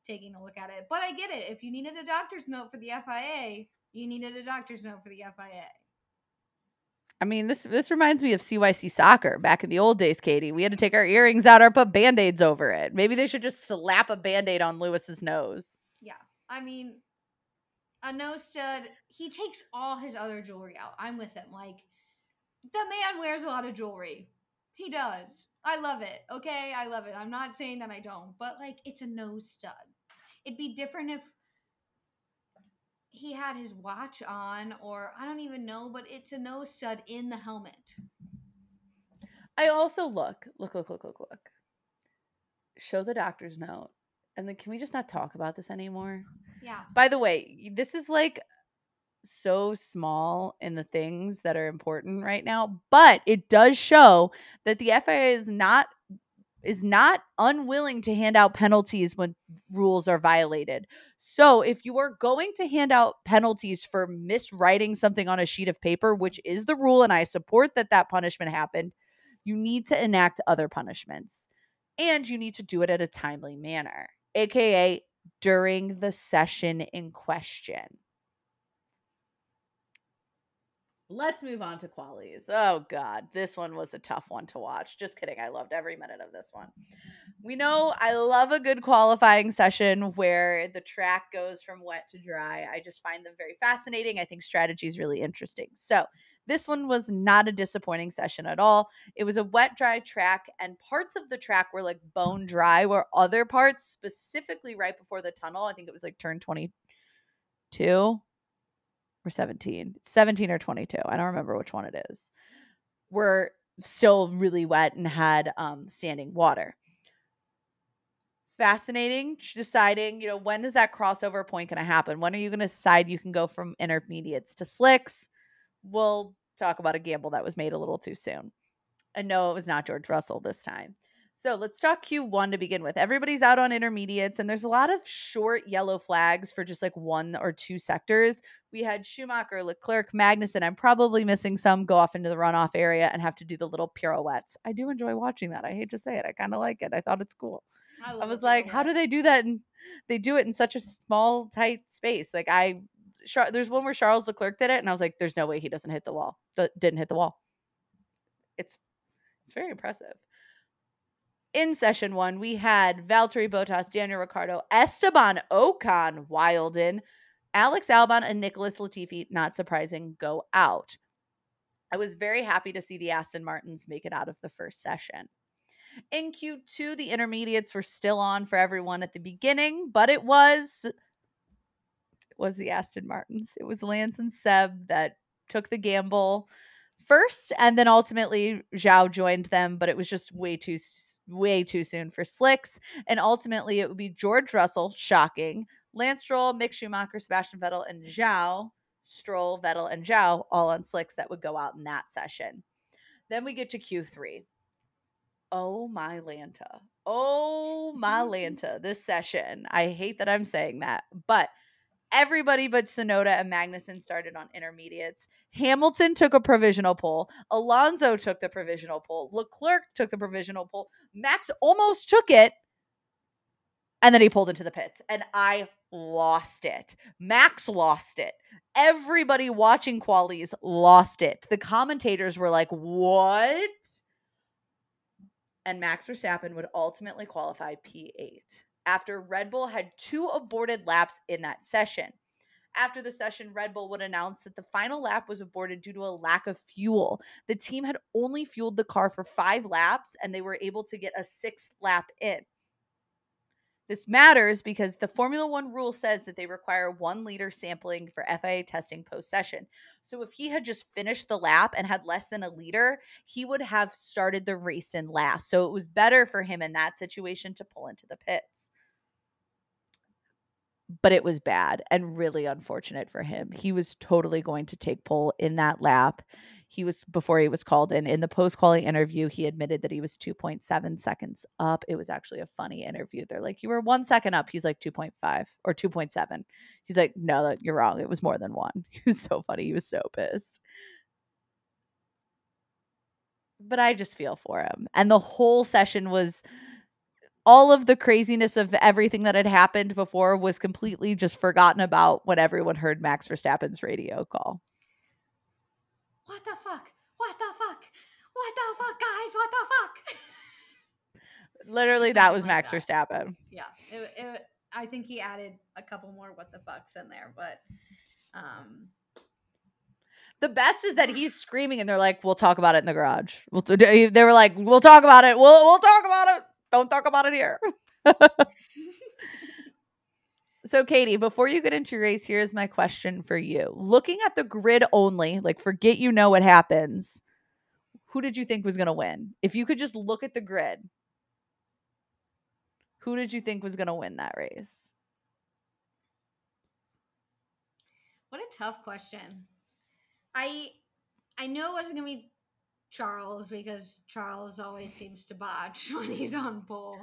taking a look at it. But I get it. If you needed a doctor's note for the FIA, you needed a doctor's note for the FIA. I mean, this this reminds me of CYC soccer back in the old days, Katie. We had to take our earrings out or put band-aids over it. Maybe they should just slap a band-aid on Lewis's nose. Yeah. I mean, a nose stud, he takes all his other jewelry out. I'm with him. Like, the man wears a lot of jewelry. He does. I love it. Okay. I love it. I'm not saying that I don't, but like, it's a nose stud. It'd be different if he had his watch on, or I don't even know, but it's a nose stud in the helmet. I also look, look, look, look, look, look. Show the doctor's note. And then can we just not talk about this anymore? Yeah. By the way, this is like so small in the things that are important right now, but it does show that the FIA is not is not unwilling to hand out penalties when rules are violated. So, if you are going to hand out penalties for miswriting something on a sheet of paper, which is the rule and I support that that punishment happened, you need to enact other punishments. And you need to do it at a timely manner, aka during the session in question. Let's move on to qualies. Oh god, this one was a tough one to watch. Just kidding. I loved every minute of this one. We know I love a good qualifying session where the track goes from wet to dry. I just find them very fascinating. I think strategy is really interesting. So, this one was not a disappointing session at all. It was a wet dry track and parts of the track were like bone dry where other parts specifically right before the tunnel, I think it was like turn 22 or 17 17 or 22 i don't remember which one it is were still really wet and had um, standing water. Fascinating deciding you know when is that crossover point going to happen? When are you going to decide you can go from intermediates to slicks? We'll talk about a gamble that was made a little too soon. And no it was not george russell this time so let's talk Q1 to begin with. Everybody's out on intermediates, and there's a lot of short yellow flags for just like one or two sectors. We had Schumacher, Leclerc, Magnussen. I'm probably missing some go off into the runoff area and have to do the little pirouettes. I do enjoy watching that. I hate to say it. I kind of like it. I thought it's cool. I love was like, how do they do that? And they do it in such a small, tight space. Like I, Char- there's one where Charles Leclerc did it, and I was like, there's no way he doesn't hit the wall. D- didn't hit the wall. It's it's very impressive. In session one, we had Valtteri Bottas, Daniel Ricciardo, Esteban Ocon, Wilden, Alex Albon, and Nicholas Latifi. Not surprising, go out. I was very happy to see the Aston Martins make it out of the first session. In Q2, the intermediates were still on for everyone at the beginning, but it was it was the Aston Martins. It was Lance and Seb that took the gamble first, and then ultimately Zhou joined them, but it was just way too way too soon for slicks. And ultimately, it would be George Russell, shocking, Lance Stroll, Mick Schumacher, Sebastian Vettel, and Zhou, Stroll, Vettel, and Zhou, all on slicks that would go out in that session. Then we get to Q3. Oh my Lanta. Oh my Lanta. This session. I hate that I'm saying that, but everybody but Tsunoda and Magnussen started on intermediates. Hamilton took a provisional pole. Alonso took the provisional pole. Leclerc took the provisional pole. Max almost took it. And then he pulled into the pits. And I lost it. Max lost it. Everybody watching qualies lost it. The commentators were like, what? And Max Verstappen would ultimately qualify P8 after Red Bull had two aborted laps in that session. After the session, Red Bull would announce that the final lap was aborted due to a lack of fuel. The team had only fueled the car for five laps and they were able to get a sixth lap in. This matters because the Formula One rule says that they require one liter sampling for FIA testing post session. So if he had just finished the lap and had less than a liter, he would have started the race in last. So it was better for him in that situation to pull into the pits but it was bad and really unfortunate for him. He was totally going to take pole in that lap. He was before he was called in. In the post quality interview, he admitted that he was 2.7 seconds up. It was actually a funny interview. They're like, You were one second up. He's like 2.5 or 2.7. He's like, No, that you're wrong. It was more than one. He was so funny. He was so pissed. But I just feel for him. And the whole session was all of the craziness of everything that had happened before was completely just forgotten about when everyone heard Max Verstappen's radio call. What the fuck? What the fuck? What the fuck, guys? What the fuck? Literally, that was like Max that. Verstappen. Yeah, it, it, I think he added a couple more what the fucks in there, but um, the best is that he's screaming and they're like, "We'll talk about it in the garage." We'll t- they were like, "We'll talk about it. We'll we'll talk about it." Don't talk about it here. so, Katie, before you get into your race, here's my question for you. Looking at the grid only, like forget you know what happens, who did you think was going to win? If you could just look at the grid, who did you think was going to win that race? What a tough question. I I know it wasn't going to be Charles because Charles always seems to botch when he's on pole.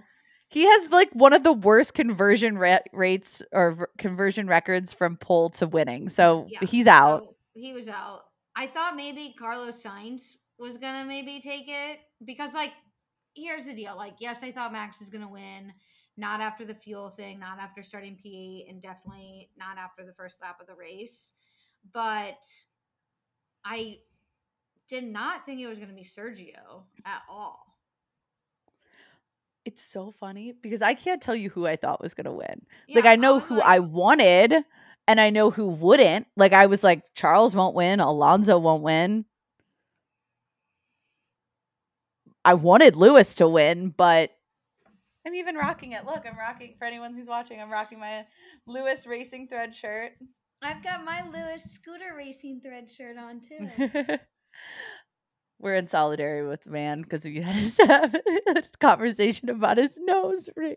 He has like one of the worst conversion ra- rates or v- conversion records from pole to winning. So yeah, he's out. So he was out. I thought maybe Carlos Sainz was gonna maybe take it because like here's the deal. Like yes, I thought Max was gonna win. Not after the fuel thing, not after starting P8, and definitely not after the first lap of the race. But I did not think it was going to be Sergio at all. It's so funny because I can't tell you who I thought was going to win. Yeah, like I know I who like, I wanted and I know who wouldn't. Like I was like Charles won't win, Alonso won't win. I wanted Lewis to win, but I'm even rocking it. Look, I'm rocking for anyone who's watching. I'm rocking my Lewis Racing Thread shirt. I've got my Lewis Scooter Racing Thread shirt on too. We're in solidarity with man because we had to have a conversation about his nose ring.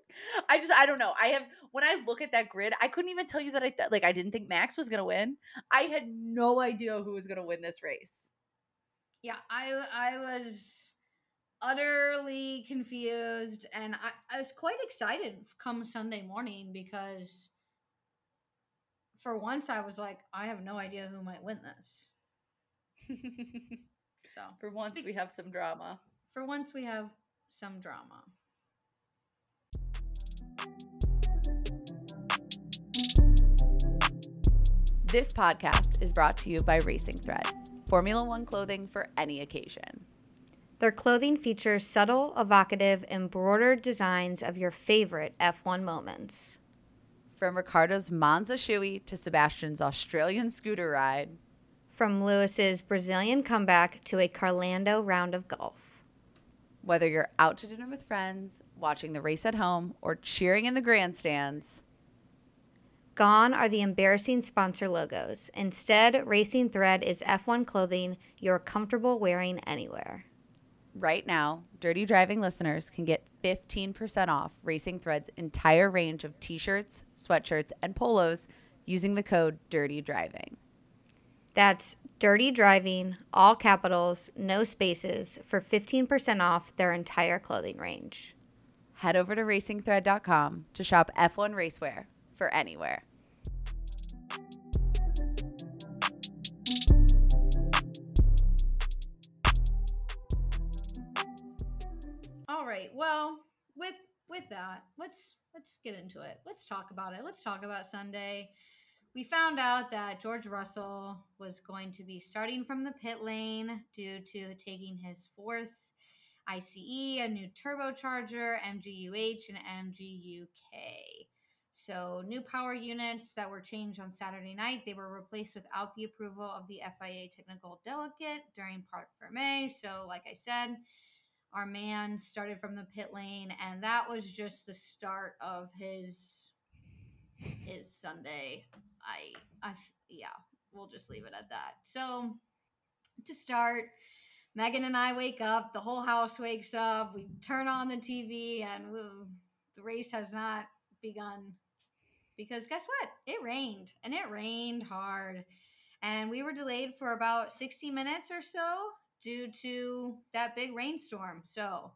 I just, I don't know. I have, when I look at that grid, I couldn't even tell you that I, th- like, I didn't think Max was to win. I had no idea who was to win this race. Yeah, I, I was utterly confused and I, I was quite excited come Sunday morning because for once I was like, I have no idea who might win this. so for once speak- we have some drama. For once we have some drama. This podcast is brought to you by Racing Thread, Formula One clothing for any occasion. Their clothing features subtle, evocative, embroidered designs of your favorite F1 moments. From Ricciardo's Monza shoey to Sebastian's Australian scooter ride, From Lewis's Brazilian comeback to a Carlando round of golf. Whether you're out to dinner with friends, watching the race at home, or cheering in the grandstands, Gone are the embarrassing sponsor logos. Instead, Racing Thread is F1 clothing you're comfortable wearing anywhere. right now, Dirty Driving listeners can get 15% off Racing Thread's entire range of t shirts, sweatshirts, and polos using the code Dirty Driving. That's Dirty Driving, all capitals, no spaces, for 15% off their entire clothing range. Head over to racingthread.com to shop F1 racewear for anywhere. All right. Well, with with that, let's let's get into it. Let's talk about it. Let's talk about Sunday. We found out that George Russell was going to be starting from the pit lane due to taking his fourth ICE, a new turbocharger, MGUH, and MGUK. So, new power units that were changed on Saturday night, they were replaced without the approval of the FIA technical delegate during Parc Fermé. So, like I said, our man started from the pit lane and that was just the start of his his sunday i i yeah we'll just leave it at that so to start megan and i wake up the whole house wakes up we turn on the tv and woo, the race has not begun because guess what it rained and it rained hard and we were delayed for about 60 minutes or so due to that big rainstorm. So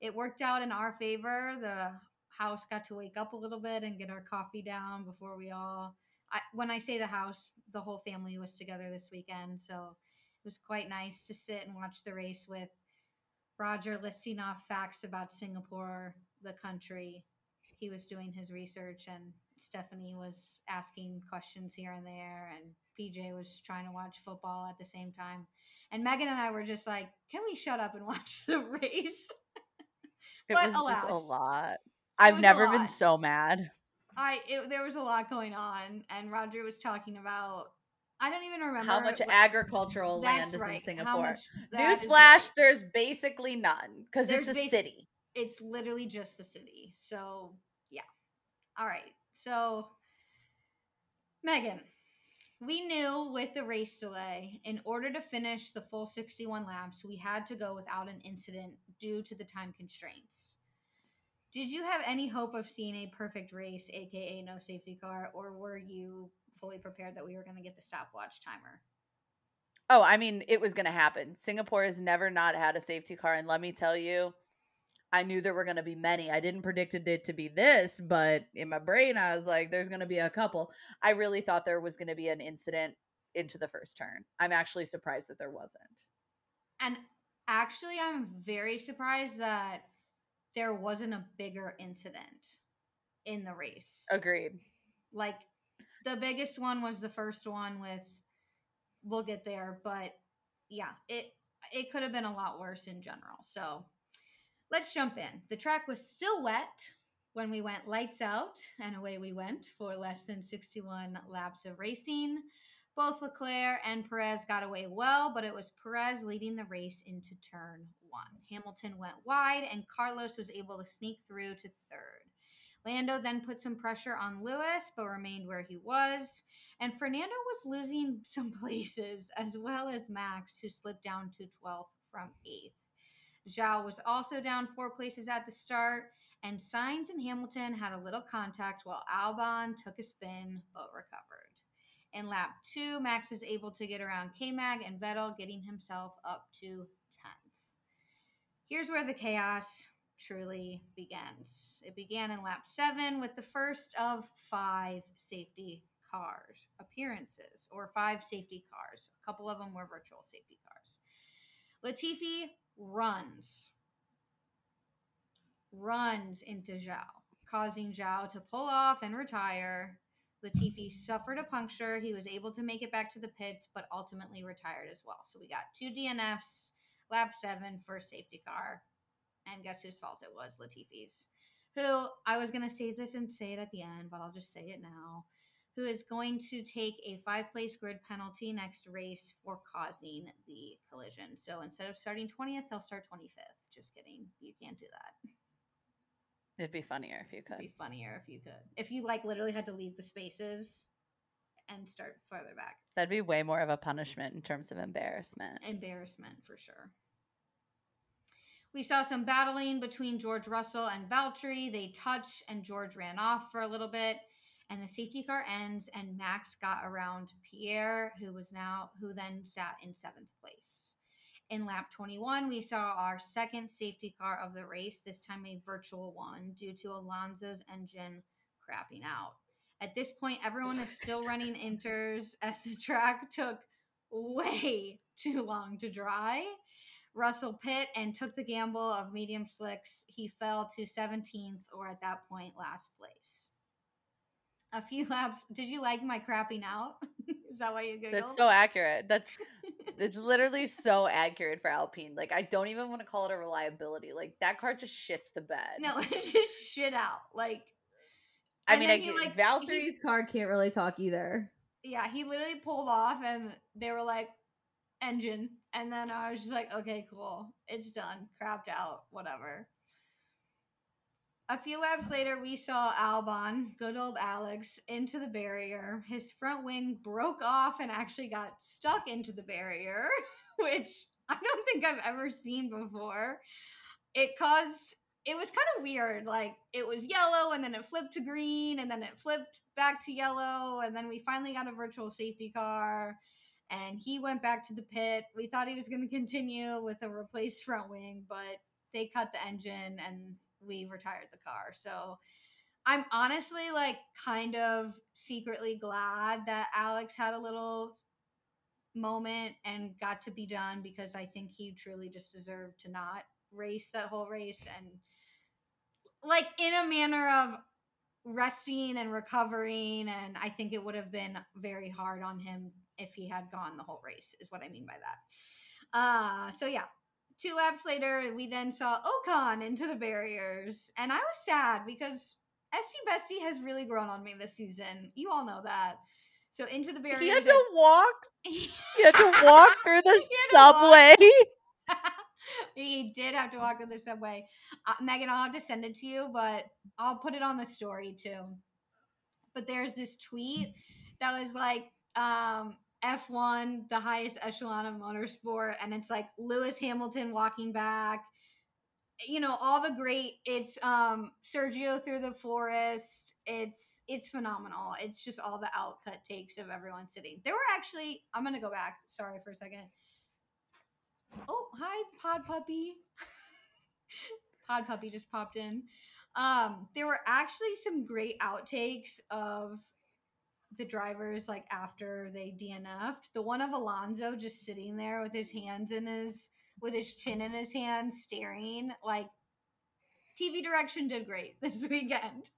it worked out in our favor. The house got to wake up a little bit and get our coffee down before we all. I, when I say the house, the whole family was together this weekend. So it was quite nice to sit and watch the race with Roger listing off facts about Singapore, the country. He was doing his research, and Stephanie was asking questions here and there, and PJ was trying to watch football at the same time. And Megan and I were just like, can we shut up and watch the race? It But was just a lot. I've never been so mad. I it, there was a lot going on, and Roger was talking about I don't even remember How much agricultural land is right, in Singapore? much that is Newsflash, there's basically none because it's a basi- city. It's literally just the city. So yeah. All right. So Megan, we knew with the race delay, in order to finish the full 61 laps, we had to go without an incident due to the time constraints. Did you have any hope of seeing a perfect race, aka no safety car, or were you fully prepared that we were going to get the stopwatch timer? Oh, I mean, it was going to happen. Singapore has never not had a safety car. And let me tell you, I knew there were going to be many. I didn't predict it to be this, but in my brain, I was like, there's going to be a couple. I really thought there was going to be an incident into the first turn. I'm actually surprised that there wasn't. And actually, I'm very surprised that there wasn't a bigger incident in the race. Agreed. Like the biggest one was the first one with we'll get there, but yeah, it it could have been a lot worse in general. So let's jump in. The track was still wet when we went lights out, and away we went for less than 61 laps of racing. Both Leclerc and Perez got away well, but it was Perez leading the race into turn Hamilton went wide, and Carlos was able to sneak through to third. Lando then put some pressure on Lewis, but remained where he was. And Fernando was losing some places, as well as Max, who slipped down to 12th from 8th. Zhou was also down four places at the start, and Sainz and Hamilton had a little contact while Albon took a spin but recovered. In lap two, Max was able to get around K Mag and Vettel, getting himself up to 10th. Here's where the chaos truly begins. It began in lap seven with the first of five safety cars appearances, or five safety cars. A couple of them were virtual safety cars. Latifi runs, runs into Zhou, causing Zhou to pull off and retire. Latifi suffered a puncture. He was able to make it back to the pits, but ultimately retired as well. So we got two DNFs, lap seven, first safety car. And guess whose fault it was? Latifi's. Who I was going to save this and say it at the end, but I'll just say it now. who is going to take a five place grid penalty next race for causing the collision. So instead of starting 20th, he'll start 25th. Just kidding. You can't do that. It'd be funnier if you could. It'd be funnier if you could. If you like literally had to leave the spaces and start further back. That'd be way more of a punishment in terms of embarrassment. Embarrassment for sure. We saw some battling between George Russell and Valtteri. They touch and George ran off for a little bit and the safety car ends and Max got around Pierre who was now who then sat in 7th place. In lap 21, we saw our second safety car of the race, this time a virtual one due to Alonso's engine crapping out. At this point, everyone is still running inters as the track took way too long to dry. Russell Pitt and took the gamble of medium slicks. He fell to 17th, or at that point, last place. A few laps. Did you like my crapping out? Is that why you giggled? That's so accurate. That's it's literally so accurate for Alpine. Like I don't even want to call it a reliability. Like that car just shits the bed. No, it just shit out. Like I mean, I he, like, Valtteri's His car can't really talk either. yeah, he literally pulled off and they were like, engine. And then I was just like, okay, cool. It's done. Crapped out. Whatever. A few laps later, we saw Albon, good old Alex, into the barrier. His front wing broke off and actually got stuck into the barrier, which I don't think I've ever seen before. It caused, it was kind of weird. Like, it was yellow and then it flipped to green and then it flipped back to yellow. And then we finally got a virtual safety car and he went back to the pit. We thought he was going to continue with a replaced front wing, but they cut the engine and we retired the car. So I'm honestly like kind of secretly glad that Alex had a little moment and got to be done because I think he truly just deserved to not race that whole race and like in a manner of resting and recovering and I think it would have been very hard on him if he had gone the whole race is what I mean by that. Uh so yeah, two laps later we then saw Ocon into the barriers and I was sad because ST Bestie has really grown on me this season. You all know that. So into the barriers he had I- to walk. He had to walk through the He had to walk. subway. he did have to walk through the subway. Uh, Megan, I'll have to send it to you, but I'll put it on the story too. But there's this tweet that was like, um, F1, the highest echelon of motorsport, and it's like Lewis Hamilton walking back. You know, all the great it's um Sergio through the forest. It's it's phenomenal. It's just all the outcut takes of everyone sitting. There were actually I'm gonna go back. Sorry for a second. Oh, hi, Pod Puppy. Pod Puppy just popped in. Um, there were actually some great outtakes of the drivers like after they DNF'd. The one of Alonso just sitting there with his hands in his with his chin in his hands, staring like TV direction did great this weekend.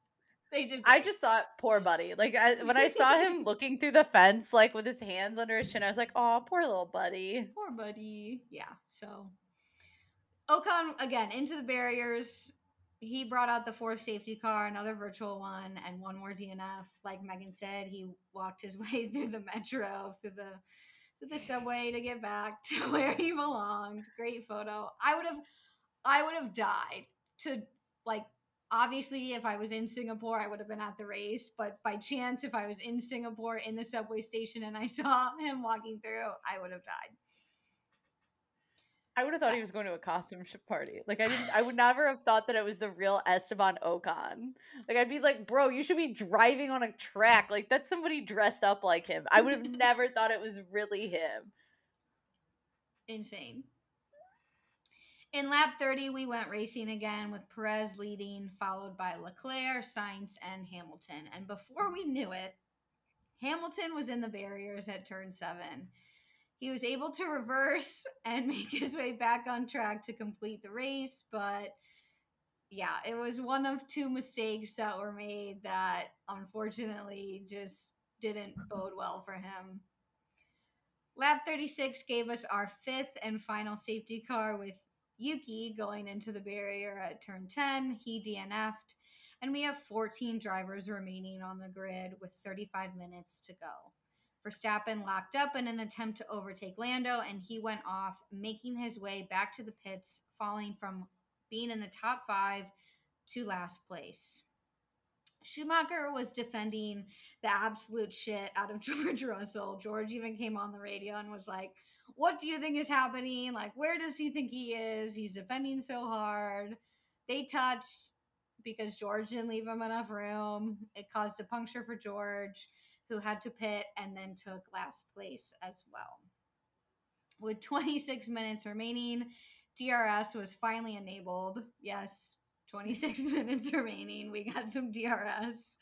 They did. I just thought, poor buddy. Like I, when I saw him looking through the fence, like with his hands under his chin, I was like, "Oh, poor little buddy." Poor buddy. Yeah. So Ocon again into the barriers. He brought out the fourth safety car, another virtual one, and one more DNF. Like Megan said, he walked his way through the metro, through the through the subway to get back to where he belonged. Great photo. I would have I would have died to like obviously if I was in Singapore I would have been at the race, but by chance if I was in Singapore in the subway station and I saw him walking through, I would have died. I would have thought he was going to a costume sh- party. Like I didn't. I would never have thought that it was the real Esteban Ocon. Like I'd be like, "Bro, you should be driving on a track. Like that's somebody dressed up like him." I would have never thought it was really him. insane. In lap 30, we went racing again with Perez leading, followed by Leclerc, Sainz, and Hamilton. And before we knew it, Hamilton was in the barriers at turn seven. He was able to reverse and make his way back on track to complete the race, but yeah, it was one of two mistakes that were made that unfortunately just didn't bode well for him. Lap 36 gave us our fifth and final safety car with Yuki going into the barrier at turn 10. He DNF'd. and we have 14 drivers remaining on the grid with 35 minutes to go. Verstappen locked up in an attempt to overtake Lando, and he went off, making his way back to the pits, falling from being in the top five to last place. Schumacher was defending the absolute shit out of George Russell. George even came on the radio and was like, What do you think is happening? Like, where does he think he is? He's defending so hard. They touched because George didn't leave him enough room. It caused a puncture for George, who had to pit and then took last place as well. With 26 minutes remaining, DRS was finally enabled. Yes, 26 minutes remaining. We got some DRS.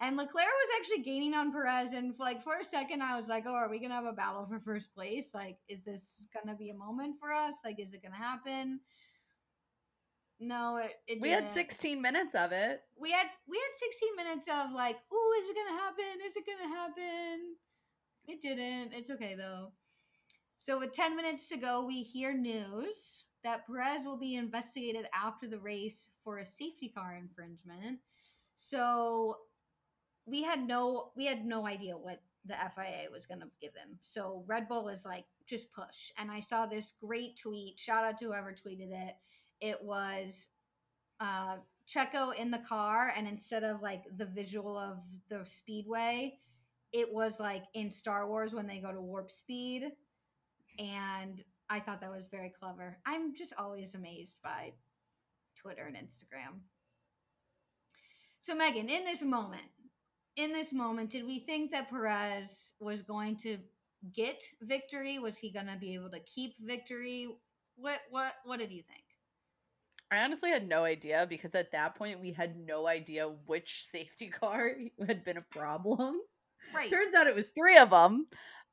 And Leclerc was actually gaining on Perez. And for like for a second, I was like, oh, are we going to have a battle for first place? Like, is this going to be a moment for us? Like, is it going to happen? No, it, it We had 16 minutes of it. We had we had 16 minutes of like, oh, is it gonna happen? Is it gonna happen? It didn't. It's okay though. So with 10 minutes to go, we hear news that Perez will be investigated after the race for a safety car infringement. So we had no we had no idea what the FIA was going to give him. So Red Bull is like just push. And I saw this great tweet. Shout out to whoever tweeted it. It was uh Checo in the car and instead of like the visual of the speedway, it was like in Star Wars when they go to warp speed and I thought that was very clever. I'm just always amazed by Twitter and Instagram. So, Megan, in this moment, in this moment, did we think that Perez was going to get victory? Was he going to be able to keep victory? What what what did you think? I honestly had no idea because at that point we had no idea which safety car had been a problem. Right. Turns out it was three of them.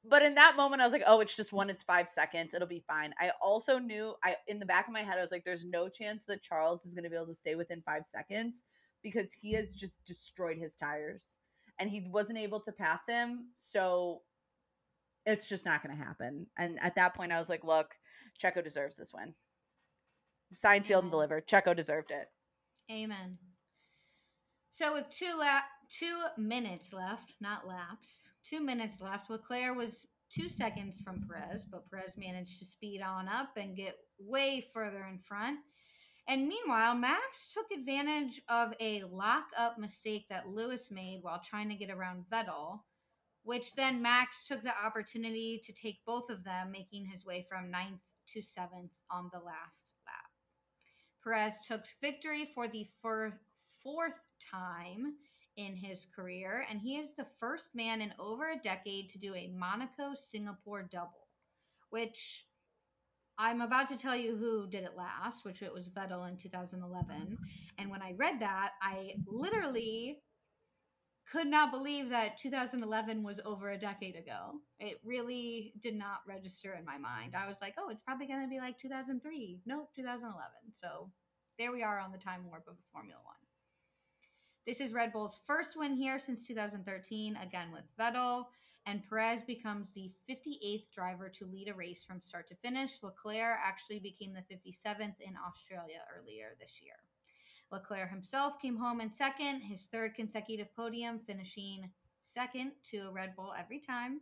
But in that moment, I was like, oh, it's just one. It's five seconds. It'll be fine. I also knew, I in the back of my head, I was like, there's no chance that Charles is going to be able to stay within five seconds because he has just destroyed his tires and he wasn't able to pass him. So it's just not going to happen. And at that point, I was like, look, Checo deserves this win. Signed, sealed, and Amen. delivered. Checo deserved it. Amen. So with two la- two minutes left, not laps, two minutes left, Leclerc was two seconds from Perez, but Perez managed to speed on up and get way further in front. And meanwhile, Max took advantage of a lock up mistake that Lewis made while trying to get around Vettel, which then Max took the opportunity to take both of them, making his way from ninth to seventh on the last. Perez took victory for the fir- fourth time in his career, and he is the first man in over a decade to do a Monaco Singapore double, which I'm about to tell you who did it last, which it was Vettel in 2011. And when I read that, I literally could not believe that 2011 was over a decade ago. It really did not register in my mind. I was like, oh, it's probably going to be like 2003. Nope, 2011. So there we are on the time warp of Formula One. This is Red Bull's first win here since 2013, again with Vettel. And Perez becomes the 58th driver to lead a race from start to finish. Leclerc actually became the 57th in Australia earlier this year. Leclerc himself came home in second, his third consecutive podium, finishing second to a Red Bull every time.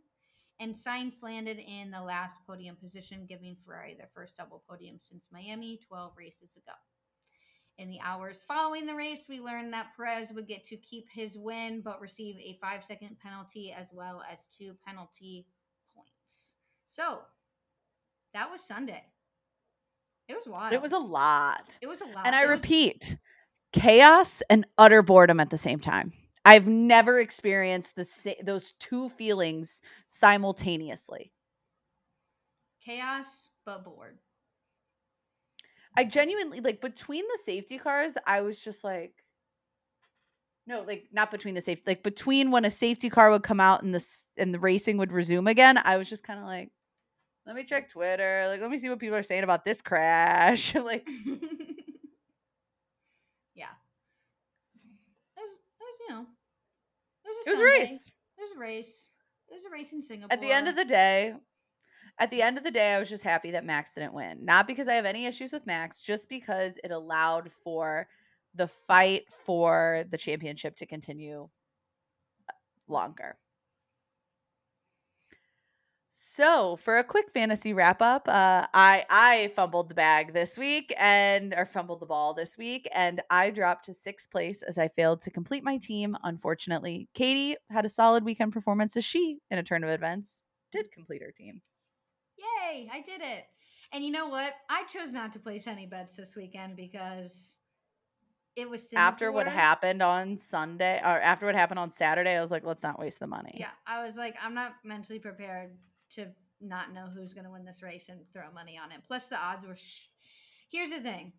And Sainz landed in the last podium position, giving Ferrari their first double podium since Miami 12 races ago. In the hours following the race, we learned that Perez would get to keep his win but receive a five second penalty as well as two penalty points. So that was Sunday. It was wild. It was a lot. It was a lot. And I It was- repeat, chaos and utter boredom at the same time. I've never experienced the sa- those two feelings simultaneously. chaos but bored. I genuinely like between the safety cars, I was just like no, like not between the safety, like between when a safety car would come out and the and the racing would resume again, I was just kind of like let me check Twitter, like let me see what people are saying about this crash. like yeah. It was, it was, you know, it was a, it was a race. It was a race. It was a race in Singapore. At the end of the day, at the end of the day, I was just happy that Max didn't win. Not because I have any issues with Max, just because it allowed for the fight for the championship to continue uh, longer. So, for a quick fantasy wrap up, uh, I I fumbled the bag this week and or fumbled the ball this week, and I dropped to sixth place as I failed to complete my team. Unfortunately, Katie had a solid weekend performance as she, in a turn of events, did complete her team. Yay, I did it. And you know what? I chose not to place any bets this weekend because it was After what happened on Sunday, or after what happened on Saturday, I was like, let's not waste the money. Yeah, I was like, I'm not mentally prepared to not know who's going to win this race and throw money on it. Plus, the odds were. Sh- Here's the thing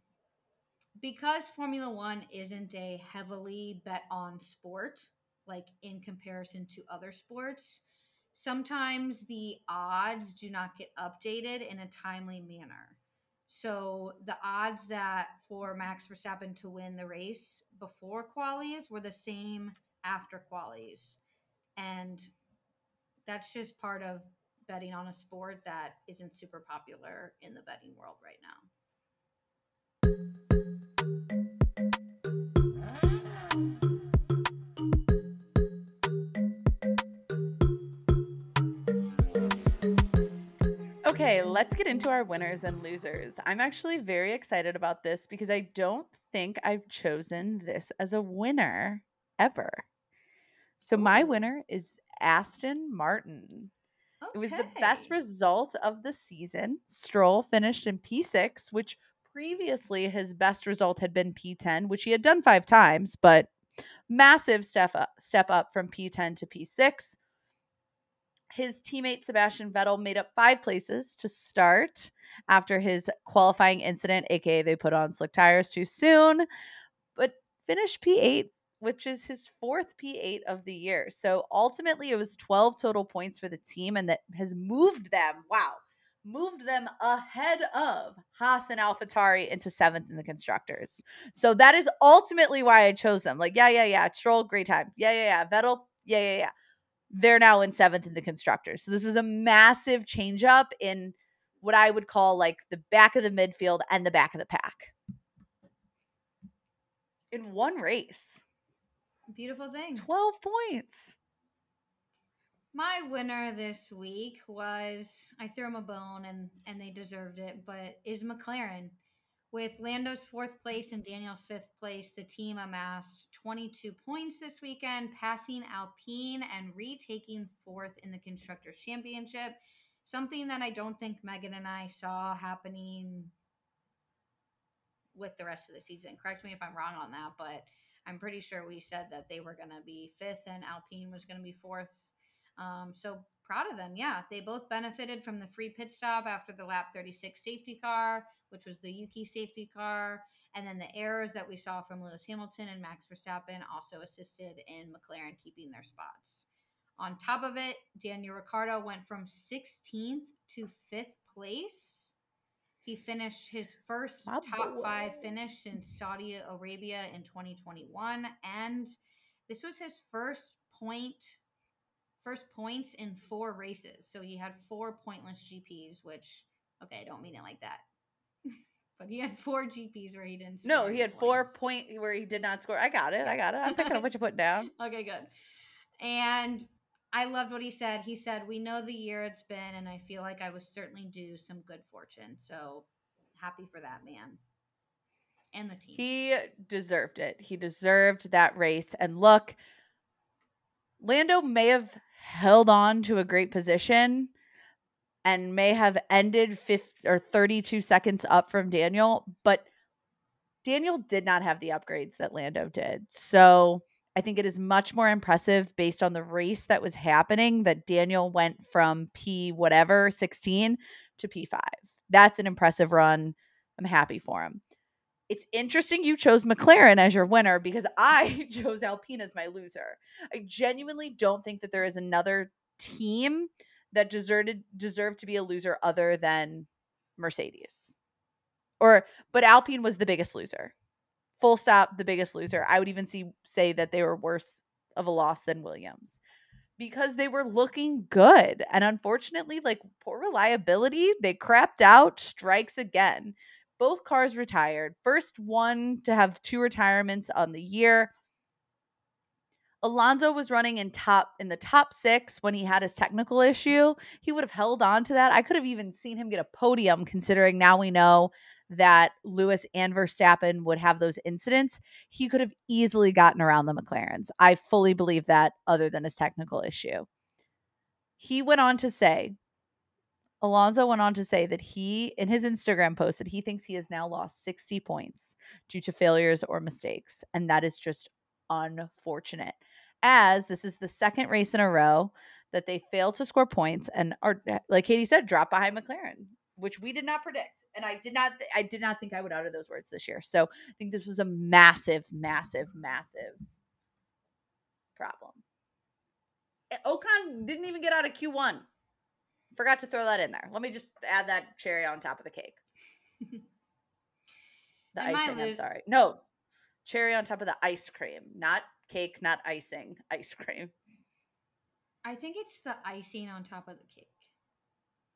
because Formula One isn't a heavily bet on sport, like in comparison to other sports, sometimes the odds do not get updated in a timely manner. So the odds that for Max Verstappen to win the race before qualies were the same after qualies. And that's just part of betting on a sport that isn't super popular in the betting world right now. Okay, let's get into our winners and losers. I'm actually very excited about this because I don't think I've chosen this as a winner ever. So my winner is Aston Martin. It was the best result of the season. Stroll finished in P6, which previously his best result had been P10, which he had done five times, but massive step up, step up from P10 to P6. His teammate Sebastian Vettel made up five places to start after his qualifying incident, aka they put on slick tires too soon, but finished P8, which is his fourth P8 of the year. So ultimately, it was 12 total points for the team, and that has moved them. Wow. Moved them ahead of Haas and AlphaTauri into seventh in the constructors. So that is ultimately why I chose them. Like, yeah, yeah, yeah. Stroll, great time. Yeah, yeah, yeah. Vettel, yeah, yeah, yeah they're now in seventh in the constructors. So this was a massive change up in what I would call like the back of the midfield and the back of the pack in one race. Beautiful thing. 12 points. My winner this week was I threw him a bone and and they deserved it, but is McLaren. With Lando's fourth place and Daniel's fifth place, the team amassed 22 points this weekend, passing Alpine and retaking fourth in the Constructors' Championship. Something that I don't think Megan and I saw happening with the rest of the season. Correct me if I'm wrong on that, but I'm pretty sure we said that they were going to be fifth and Alpine was going to be fourth. Um, so proud of them. Yeah, they both benefited from the free pit stop after the lap 36 safety car, which was the Yuki safety car. And then the errors that we saw from Lewis Hamilton and Max Verstappen also assisted in McLaren keeping their spots. On top of it, Daniel Ricciardo went from 16th to fifth place. He finished his first My top five finish in Saudi Arabia in 2021. And this was his first point first points in four races. So he had four pointless GPs, which okay, I don't mean it like that. but he had four GPs where he didn't No, he had four points. point where he did not score. I got it. I got it. I'm picking up what you put down. Okay, good. And I loved what he said. He said, We know the year it's been, and I feel like I was certainly due some good fortune. So happy for that man and the team. He deserved it. He deserved that race. And look, Lando may have held on to a great position and may have ended 50 or 32 seconds up from Daniel, but Daniel did not have the upgrades that Lando did. So I think it is much more impressive based on the race that was happening that Daniel went from P whatever 16 to P5. That's an impressive run. I'm happy for him. It's interesting you chose McLaren as your winner because I chose Alpine as my loser. I genuinely don't think that there is another team that deserted deserved to be a loser other than Mercedes. Or but Alpine was the biggest loser. Full stop, the biggest loser. I would even see say that they were worse of a loss than Williams because they were looking good. And unfortunately, like poor reliability, they crapped out, strikes again. Both cars retired. First one to have two retirements on the year. Alonso was running in top in the top six when he had his technical issue. He would have held on to that. I could have even seen him get a podium, considering now we know that Lewis and Verstappen would have those incidents. He could have easily gotten around the McLarens. I fully believe that, other than his technical issue. He went on to say, Alonso went on to say that he, in his Instagram post, that he thinks he has now lost 60 points due to failures or mistakes. And that is just unfortunate as this is the second race in a row that they failed to score points and are like Katie said, drop behind McLaren, which we did not predict. And I did not I did not think I would utter those words this year. So I think this was a massive, massive, massive problem. Eh, Ocon didn't even get out of Q1. Forgot to throw that in there. Let me just add that cherry on top of the cake. the icing, I'm sorry. No, cherry on top of the ice cream, not cake, not icing, ice cream. I think it's the icing on top of the cake.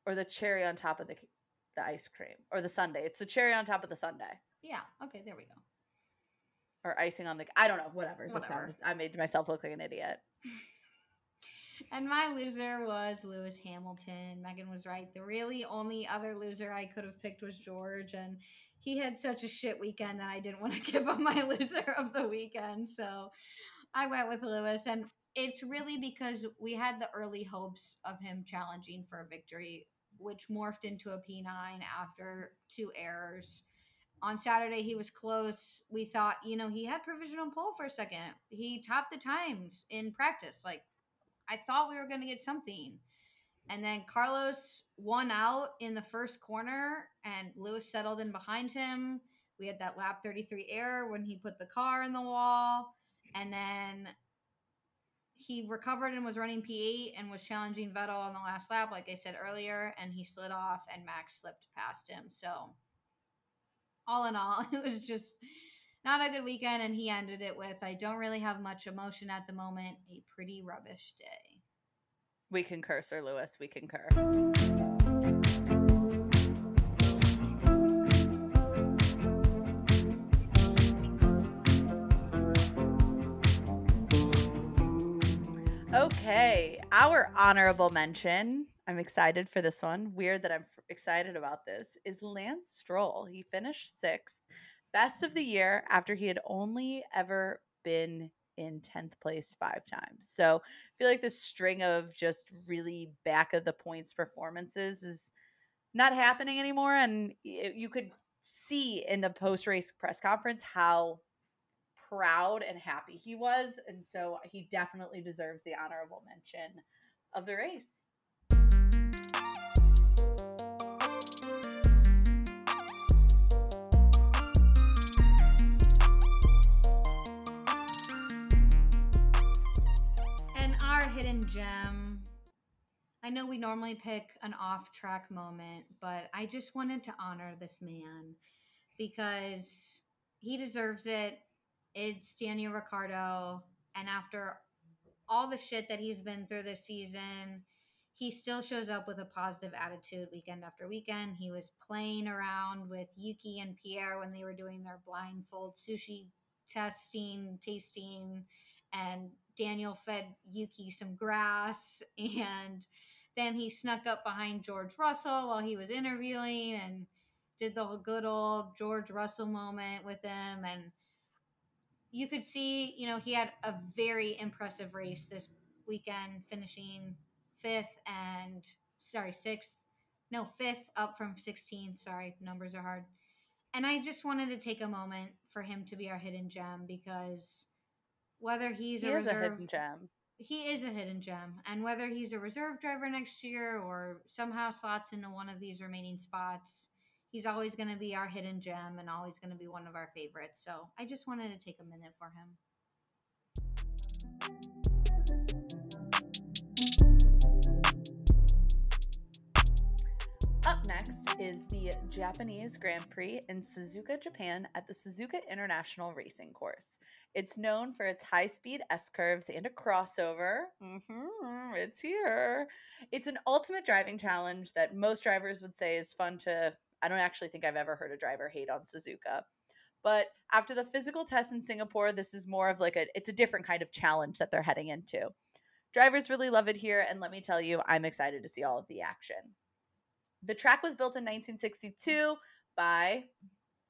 Or the cherry on top of the the ice cream or the sundae. It's the cherry on top of the sundae. Yeah. Okay, there we go. Or icing on the I don't know, whatever. whatever. I made myself look like an idiot. and my loser was Lewis Hamilton. Megan was right. The really only other loser I could have picked was George and he had such a shit weekend that I didn't want to give him my loser of the weekend. So I went with Lewis. And it's really because we had the early hopes of him challenging for a victory, which morphed into a P9 after two errors. On Saturday, he was close. We thought, you know, he had provisional pole for a second. He topped the times in practice. Like, I thought we were going to get something. And then Carlos won out in the first corner, and Lewis settled in behind him. We had that lap 33 error when he put the car in the wall. And then he recovered and was running P8 and was challenging Vettel on the last lap, like I said earlier, and he slid off and Max slipped past him. So, all in all, it was just not a good weekend. And he ended it with I don't really have much emotion at the moment, a pretty rubbish day. We concur, Sir Lewis. We concur. Okay, our honorable mention. I'm excited for this one. Weird that I'm f- excited about this. Is Lance Stroll. He finished sixth, best of the year after he had only ever been in 10th place five times. So I feel like this string of just really back of the points performances is not happening anymore. And you could see in the post race press conference how proud and happy he was. And so he definitely deserves the honorable mention of the race. And our hidden gem. I know we normally pick an off track moment, but I just wanted to honor this man because he deserves it. It's Daniel Ricciardo. And after all the shit that he's been through this season, he still shows up with a positive attitude weekend after weekend. He was playing around with Yuki and Pierre when they were doing their blindfold sushi testing, tasting, and Daniel fed Yuki some grass and then he snuck up behind George Russell while he was interviewing and did the good old George Russell moment with him and you could see, you know, he had a very impressive race this weekend finishing 5th and sorry, 6th. No, 5th up from 16th. Sorry, numbers are hard. And I just wanted to take a moment for him to be our hidden gem because whether he's he a reserve, a hidden gem. He is a hidden gem, and whether he's a reserve driver next year or somehow slots into one of these remaining spots, he's always going to be our hidden gem and always going to be one of our favorites. So I just wanted to take a minute for him. Up next is the Japanese Grand Prix in Suzuka, Japan at the Suzuka International Racing Course. It's known for its high speed S curves and a crossover. Mm-hmm, it's here. It's an ultimate driving challenge that most drivers would say is fun to I don't actually think I've ever heard a driver hate on Suzuka. But after the physical test in Singapore, this is more of like a it's a different kind of challenge that they're heading into. Drivers really love it here, and let me tell you, I'm excited to see all of the action. The track was built in 1962 by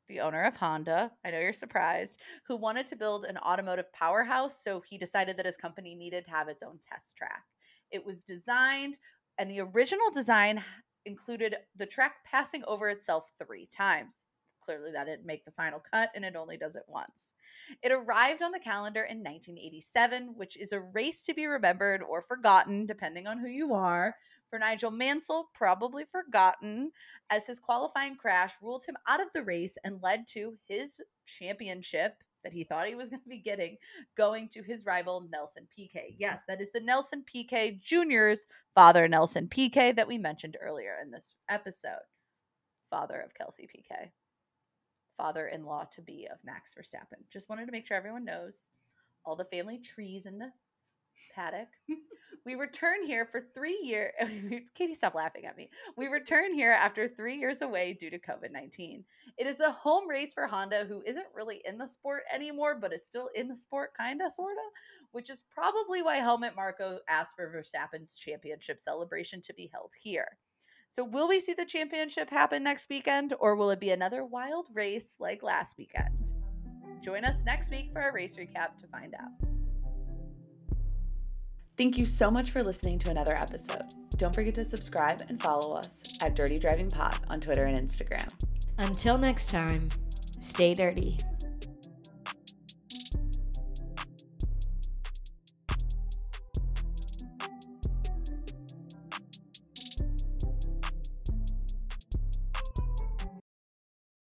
the owner of Honda. I know you're surprised, who wanted to build an automotive powerhouse, so he decided that his company needed to have its own test track. It was designed, and the original design included the track passing over itself three times. Clearly, that didn't make the final cut, and it only does it once. It arrived on the calendar in 1987, which is a race to be remembered or forgotten, depending on who you are. For Nigel Mansell, probably forgotten, as his qualifying crash ruled him out of the race and led to his championship that he thought he was going to be getting going to his rival Nelson Piquet. Yes, that is the Nelson Piquet Jr.'s father, Nelson Piquet, that we mentioned earlier in this episode. Father of Kelsey Piquet. Father in law to be of Max Verstappen. Just wanted to make sure everyone knows all the family trees in the paddock. we return here for three years. Katie, stop laughing at me. We return here after three years away due to COVID 19. It is the home race for Honda, who isn't really in the sport anymore, but is still in the sport, kind of, sort of, which is probably why Helmut Marko asked for Verstappen's championship celebration to be held here. So, will we see the championship happen next weekend, or will it be another wild race like last weekend? Join us next week for a race recap to find out. Thank you so much for listening to another episode. Don't forget to subscribe and follow us at Dirty Driving Pod on Twitter and Instagram. Until next time, stay dirty.